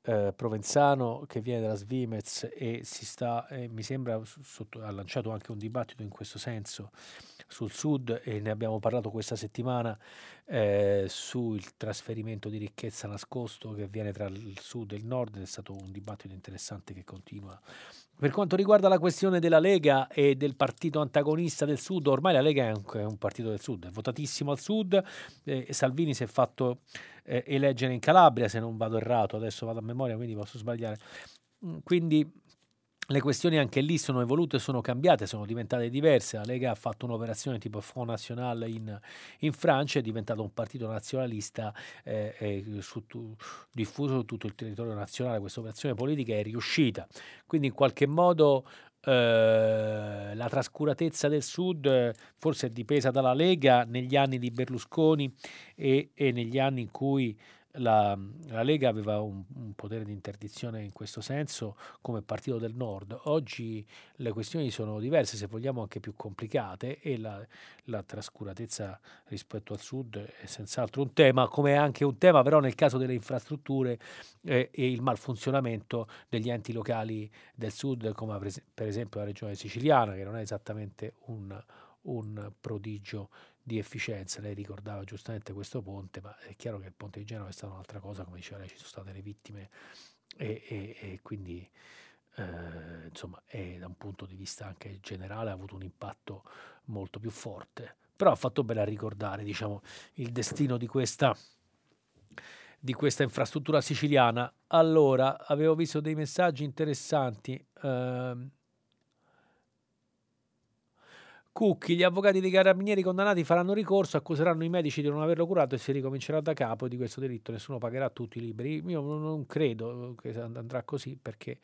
eh, provenzano che viene dalla Svimez e si sta, eh, mi sembra, sotto, ha lanciato anche un dibattito in questo senso sul sud e ne abbiamo parlato questa settimana eh, sul trasferimento di ricchezza nascosto che avviene tra il sud e il nord, è stato un dibattito interessante che continua. Per quanto riguarda la questione della Lega e del partito antagonista del sud, ormai la Lega è un, è un partito del sud, è votatissimo al sud, eh, Salvini si è fatto eh, eleggere in Calabria, se non vado errato, adesso vado a memoria, quindi posso sbagliare. Mm, quindi le questioni anche lì sono evolute, sono cambiate, sono diventate diverse. La Lega ha fatto un'operazione tipo Front National in, in Francia, è diventato un partito nazionalista eh, su, tu, diffuso su tutto il territorio nazionale. Questa operazione politica è riuscita. Quindi in qualche modo eh, la trascuratezza del Sud forse è dipesa dalla Lega negli anni di Berlusconi e, e negli anni in cui la, la Lega aveva un, un, potere di interdizione in questo senso come partito del nord. Oggi le questioni sono diverse, se vogliamo anche più complicate e la, la trascuratezza rispetto al sud è senz'altro un tema, come è anche un tema però nel caso delle infrastrutture eh, e il malfunzionamento degli enti locali del sud, come per esempio la regione siciliana, che non è esattamente un, un prodigio di efficienza. Lei ricordava giustamente questo ponte, ma è chiaro che il ponte di Genova è stata un'altra cosa, come diceva lei, ci sono state le vittime e, e, e quindi eh, insomma è, da un punto di vista anche generale ha avuto un impatto molto più forte. Però ha fatto bene a ricordare diciamo, il destino di questa, di questa infrastruttura siciliana. Allora, avevo visto dei messaggi interessanti. Eh, Cucchi, gli avvocati dei carabinieri condannati faranno ricorso, accuseranno i medici di non averlo curato e si ricomincerà da capo di questo delitto nessuno pagherà tutti i libri. Io non credo che andrà così perché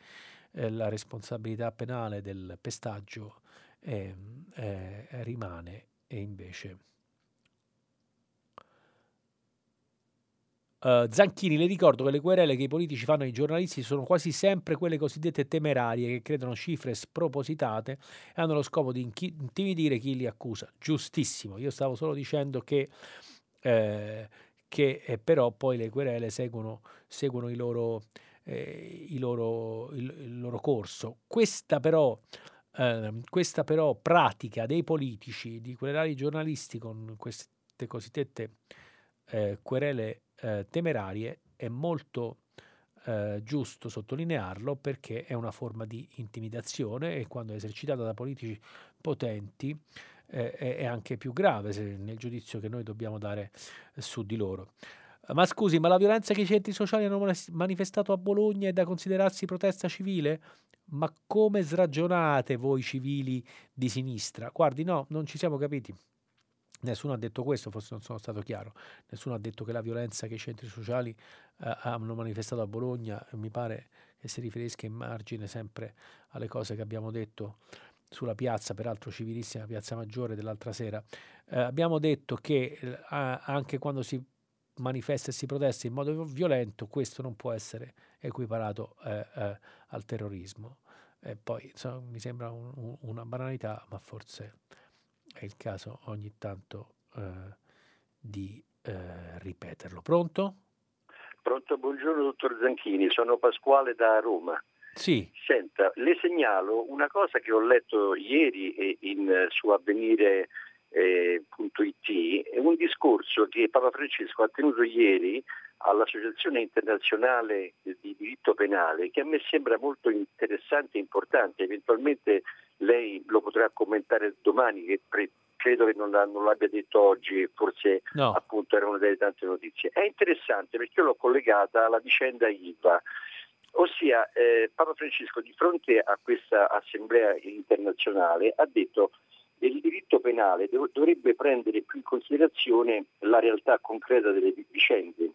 eh, la responsabilità penale del pestaggio eh, eh, rimane e invece Uh, Zanchini, le ricordo che le querele che i politici fanno ai giornalisti sono quasi sempre quelle cosiddette temerarie che credono cifre spropositate e hanno lo scopo di intimidire chi li accusa. Giustissimo, io stavo solo dicendo che, eh, che eh, però poi le querele seguono, seguono i loro, eh, i loro, il, il, loro, corso. Questa però, ehm, questa però pratica dei politici di querelare i giornalisti con queste cosiddette eh, querele eh, temerarie è molto eh, giusto sottolinearlo perché è una forma di intimidazione e quando è esercitata da politici potenti eh, è anche più grave nel giudizio che noi dobbiamo dare su di loro. Ma scusi, ma la violenza che i centri sociali hanno manifestato a Bologna è da considerarsi protesta civile? Ma come sragionate voi civili di sinistra? Guardi, no, non ci siamo capiti. Nessuno ha detto questo, forse non sono stato chiaro. Nessuno ha detto che la violenza che i centri sociali eh, hanno manifestato a Bologna, mi pare che si riferisca in margine sempre alle cose che abbiamo detto sulla piazza, peraltro civilissima, piazza Maggiore dell'altra sera. Eh, abbiamo detto che eh, anche quando si manifesta e si protesta in modo violento, questo non può essere equiparato eh, eh, al terrorismo. E poi insomma, mi sembra un, un, una banalità, ma forse è il caso ogni tanto eh, di eh, ripeterlo. Pronto? Pronto, buongiorno dottor Zanchini, sono Pasquale da Roma. Sì. Senta, le segnalo una cosa che ho letto ieri in, su avvenire.it, eh, un discorso che Papa Francesco ha tenuto ieri all'Associazione internazionale di diritto penale che a me sembra molto interessante e importante, eventualmente lei lo potrà commentare domani, che pre- credo che non, non, l'abbia detto oggi, forse no. appunto era una delle tante notizie. È interessante perché io l'ho collegata alla vicenda IVA. Ossia, eh, Papa Francesco di fronte a questa assemblea internazionale ha detto che il diritto penale dov- dovrebbe prendere più in considerazione la realtà concreta delle vicende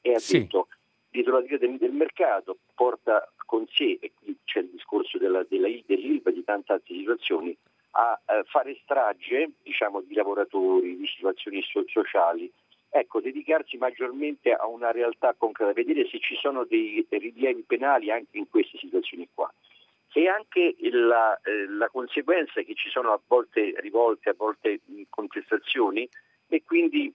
e ha sì. detto dietro la via del, del, mercato porta con sé, e qui c'è il discorso della, della, dell'ILVA e di tante altre situazioni, a eh, fare strage diciamo, di lavoratori, di situazioni so- sociali. Ecco, dedicarsi maggiormente a una realtà concreta, vedere se ci sono dei rilievi penali anche in queste situazioni qua. E anche la, eh, la conseguenza che ci sono a volte rivolte, a volte contestazioni e quindi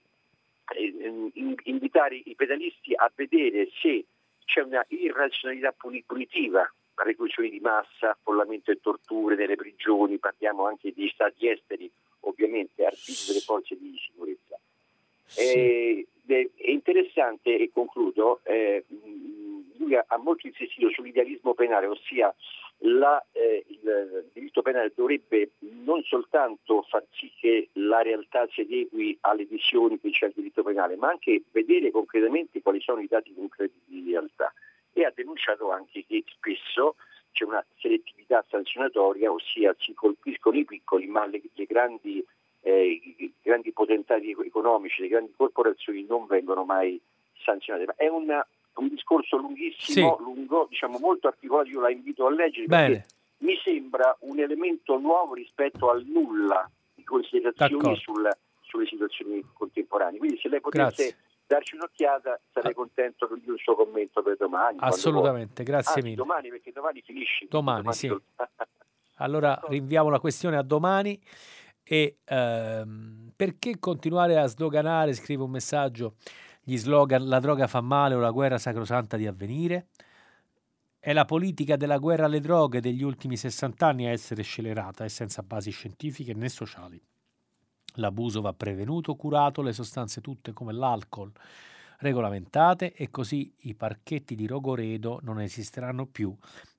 invitare i pedalisti a vedere se c'è una irrazionalità punitiva, reclusioni di massa, affollamento e torture nelle prigioni, parliamo anche di stati esteri, ovviamente, arbitri delle forze di sicurezza. Sì. Eh, è interessante, e concludo, eh, lui ha molto insistito sull'idealismo penale, ossia la, eh, il diritto penale dovrebbe non soltanto far sì che la realtà si adegui alle visioni che c'è il diritto penale, ma anche vedere concretamente quali sono i dati concreti di realtà. E ha denunciato anche che spesso c'è una selettività sanzionatoria, ossia si colpiscono i piccoli, ma le, le grandi, eh, i grandi potentati economici, le grandi corporazioni non vengono mai sanzionate. Ma è una, un discorso lunghissimo, sì. lungo, diciamo molto articolato, io la invito a leggere Bene. perché mi sembra un elemento nuovo rispetto al nulla di considerazioni sul, sulle situazioni contemporanee. Quindi se lei potesse Grazie. darci un'occhiata sarei ah. contento di un suo commento per domani. Assolutamente, grazie ah, mille. Domani perché domani finisci. Domani, domani sì. allora rinviamo la questione a domani. E ehm, perché continuare a sdoganare, scrive un messaggio, gli slogan la droga fa male o la guerra sacrosanta di avvenire? È la politica della guerra alle droghe degli ultimi 60 anni a essere scelerata e senza basi scientifiche né sociali. L'abuso va prevenuto, curato, le sostanze tutte come l'alcol regolamentate e così i parchetti di Rogoredo non esisteranno più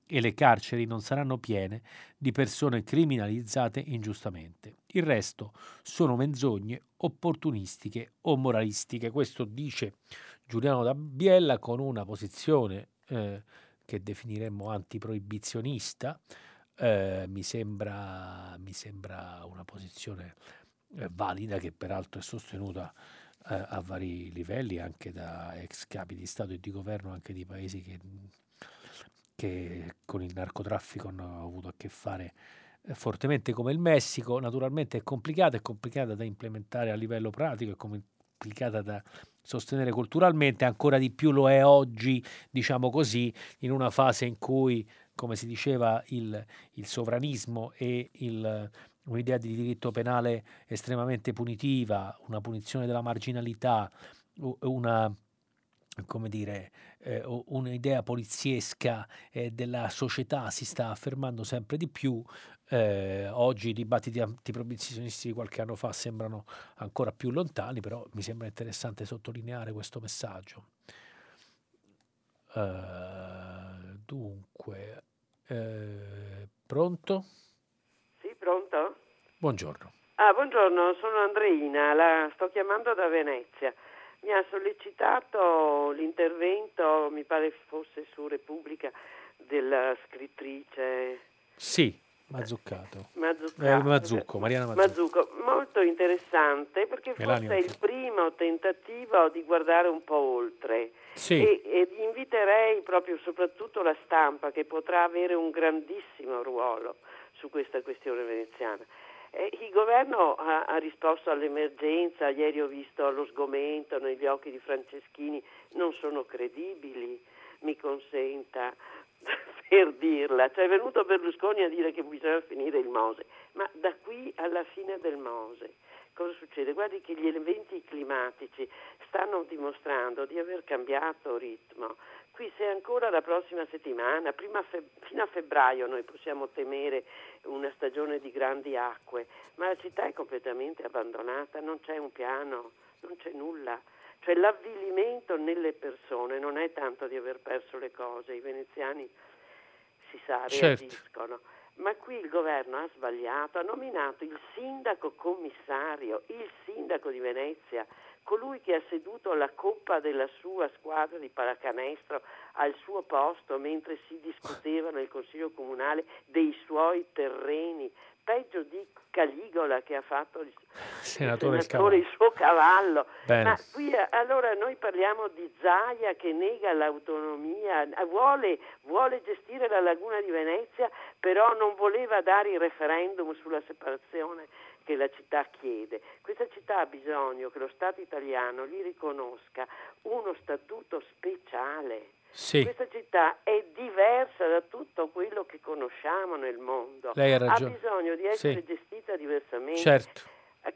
e le carceri non saranno piene di persone criminalizzate ingiustamente. Il resto sono menzogne opportunistiche o moralistiche. Questo dice Giuliano da Biella con una posizione eh, che definiremmo antiproibizionista, eh, mi, sembra, mi, sembra, una posizione eh, valida che peraltro è sostenuta eh, a vari livelli anche da ex capi di Stato e di governo anche di paesi che, che con il narcotraffico hanno avuto a che fare eh, fortemente come il Messico, naturalmente è complicata, è complicata da implementare a livello pratico, è complicata da sostenere culturalmente, ancora di più lo è oggi, diciamo così, in una fase in cui, come si diceva, il, il sovranismo e il, un'idea di diritto penale estremamente punitiva, una punizione della marginalità, una come dire, eh, un'idea poliziesca eh, della società si sta affermando sempre di più, eh, oggi i dibattiti antiproibizionisti di qualche anno fa sembrano ancora più lontani, però mi sembra interessante sottolineare questo messaggio. Uh, dunque, eh, pronto? Sì, pronto? Buongiorno. Ah, buongiorno, sono Andreina, la sto chiamando da Venezia. Mi ha sollecitato l'intervento, mi pare fosse su Repubblica, della scrittrice. Sì. Mazzuccato. Mazzuccato. Eh, Mazzucco, Mariana Mazzucco. Mazzucco. Molto interessante perché Melanio forse è il primo tentativo di guardare un po' oltre. Sì. E, ed inviterei proprio soprattutto la stampa che potrà avere un grandissimo ruolo su questa questione veneziana. Eh, il governo ha, ha, risposto all'emergenza, ieri ho visto lo sgomento negli occhi di Franceschini, non sono credibili, mi consenta per dirla, cioè è venuto Berlusconi a dire che bisogna finire il Mose, ma da qui alla fine del Mose cosa succede? Guardi che gli eventi climatici stanno dimostrando di aver cambiato ritmo. Qui se ancora la prossima settimana, fe- fino a febbraio noi possiamo temere una stagione di grandi acque, ma la città è completamente abbandonata, non c'è un piano, non c'è nulla. Cioè l'avvilimento nelle persone non è tanto di aver perso le cose, i veneziani si sa certo. reagiscono. Certo. Ma qui il governo ha sbagliato, ha nominato il sindaco commissario, il sindaco di Venezia, colui che ha seduto la coppa della sua squadra di pallacanestro al suo posto mentre si discuteva nel Consiglio Comunale dei suoi terreni peggio di Caligola che ha fatto il senatore, il, senatore, il suo cavallo. Bene. Ma qui allora noi parliamo di Zaia che nega l'autonomia, vuole, vuole, gestire la laguna di Venezia, però non voleva dare il referendum sulla separazione che la città chiede. Questa città ha bisogno che lo Stato italiano gli riconosca uno statuto speciale sì. Questa città è diversa da tutto quello che conosciamo nel mondo. Lei ha, ha bisogno di essere sì. gestita diversamente. Certo.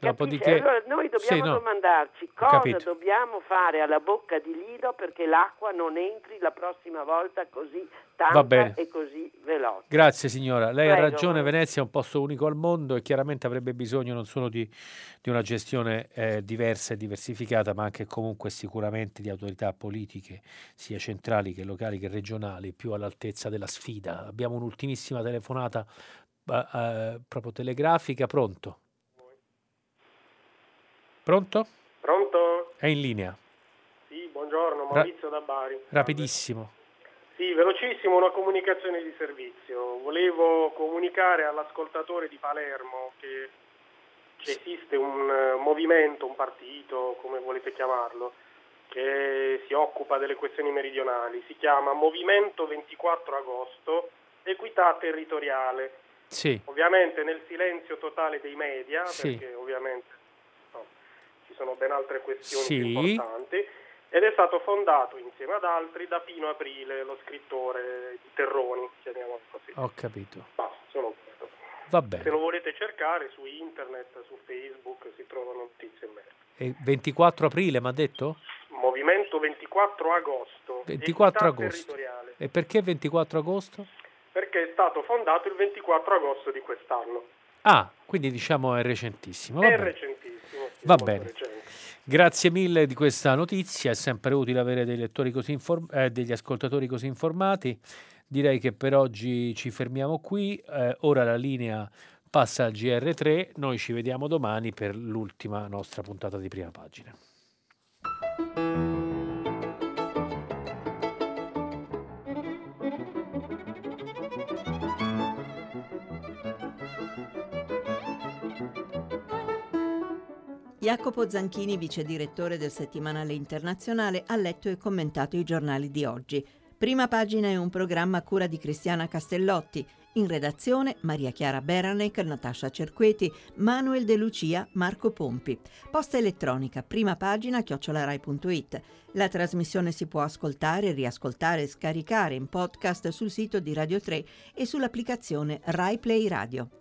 Dopodiché... Allora noi dobbiamo sì, no. domandarci cosa dobbiamo fare alla bocca di Lido perché l'acqua non entri la prossima volta così tanta e così veloce. Grazie signora, lei Prego. ha ragione, Venezia è un posto unico al mondo e chiaramente avrebbe bisogno non solo di, di una gestione eh, diversa e diversificata, ma anche comunque sicuramente di autorità politiche, sia centrali che locali che regionali, più all'altezza della sfida. Abbiamo un'ultimissima telefonata eh, eh proprio telegrafica, pronto? Pronto? Pronto? È in linea. Sì, buongiorno, Maurizio Ra- da Bari. Rapidissimo. Sì, velocissimo, una comunicazione di servizio. Volevo comunicare all'ascoltatore di Palermo che, esiste un uh, movimento, un partito, come volete chiamarlo, che si occupa delle questioni meridionali. Si chiama Movimento 24 Agosto, Equità Territoriale. Sì. Ovviamente nel silenzio totale dei media, Sì. perché ovviamente ci sono ben altre questioni Sì. importanti ed è stato fondato insieme ad altri da Pino Aprile, lo scrittore di Terroni, chiamiamolo così. Ho capito. Basta, solo quello. Va Se bene. lo volete cercare su internet, su Facebook, si trovano notizie in merito. E 24 aprile, mi ha detto? Movimento 24 agosto. 24 Equità agosto. E perché 24 agosto? Perché è stato fondato il 24 agosto di quest'anno. Ah, quindi diciamo è recentissimo. È recentissimo. Va bene. recente. Grazie mille di questa notizia, è sempre utile avere dei lettori così inform- eh, degli ascoltatori così informati. Direi che per oggi ci fermiamo qui, eh, ora la linea passa al GR3, noi ci vediamo domani per l'ultima nostra puntata di prima pagina. Jacopo Zanchini, vice direttore del settimanale internazionale, ha letto e commentato i giornali di oggi. Prima pagina è un programma a cura di Cristiana Castellotti. In redazione Maria Chiara Beranec, Natascia Cerqueti, Manuel De Lucia, Marco Pompi. Posta elettronica, prima pagina chiocciolarai.it. La trasmissione si può ascoltare, riascoltare e scaricare in podcast sul sito di Radio 3 e sull'applicazione Rai Play Radio.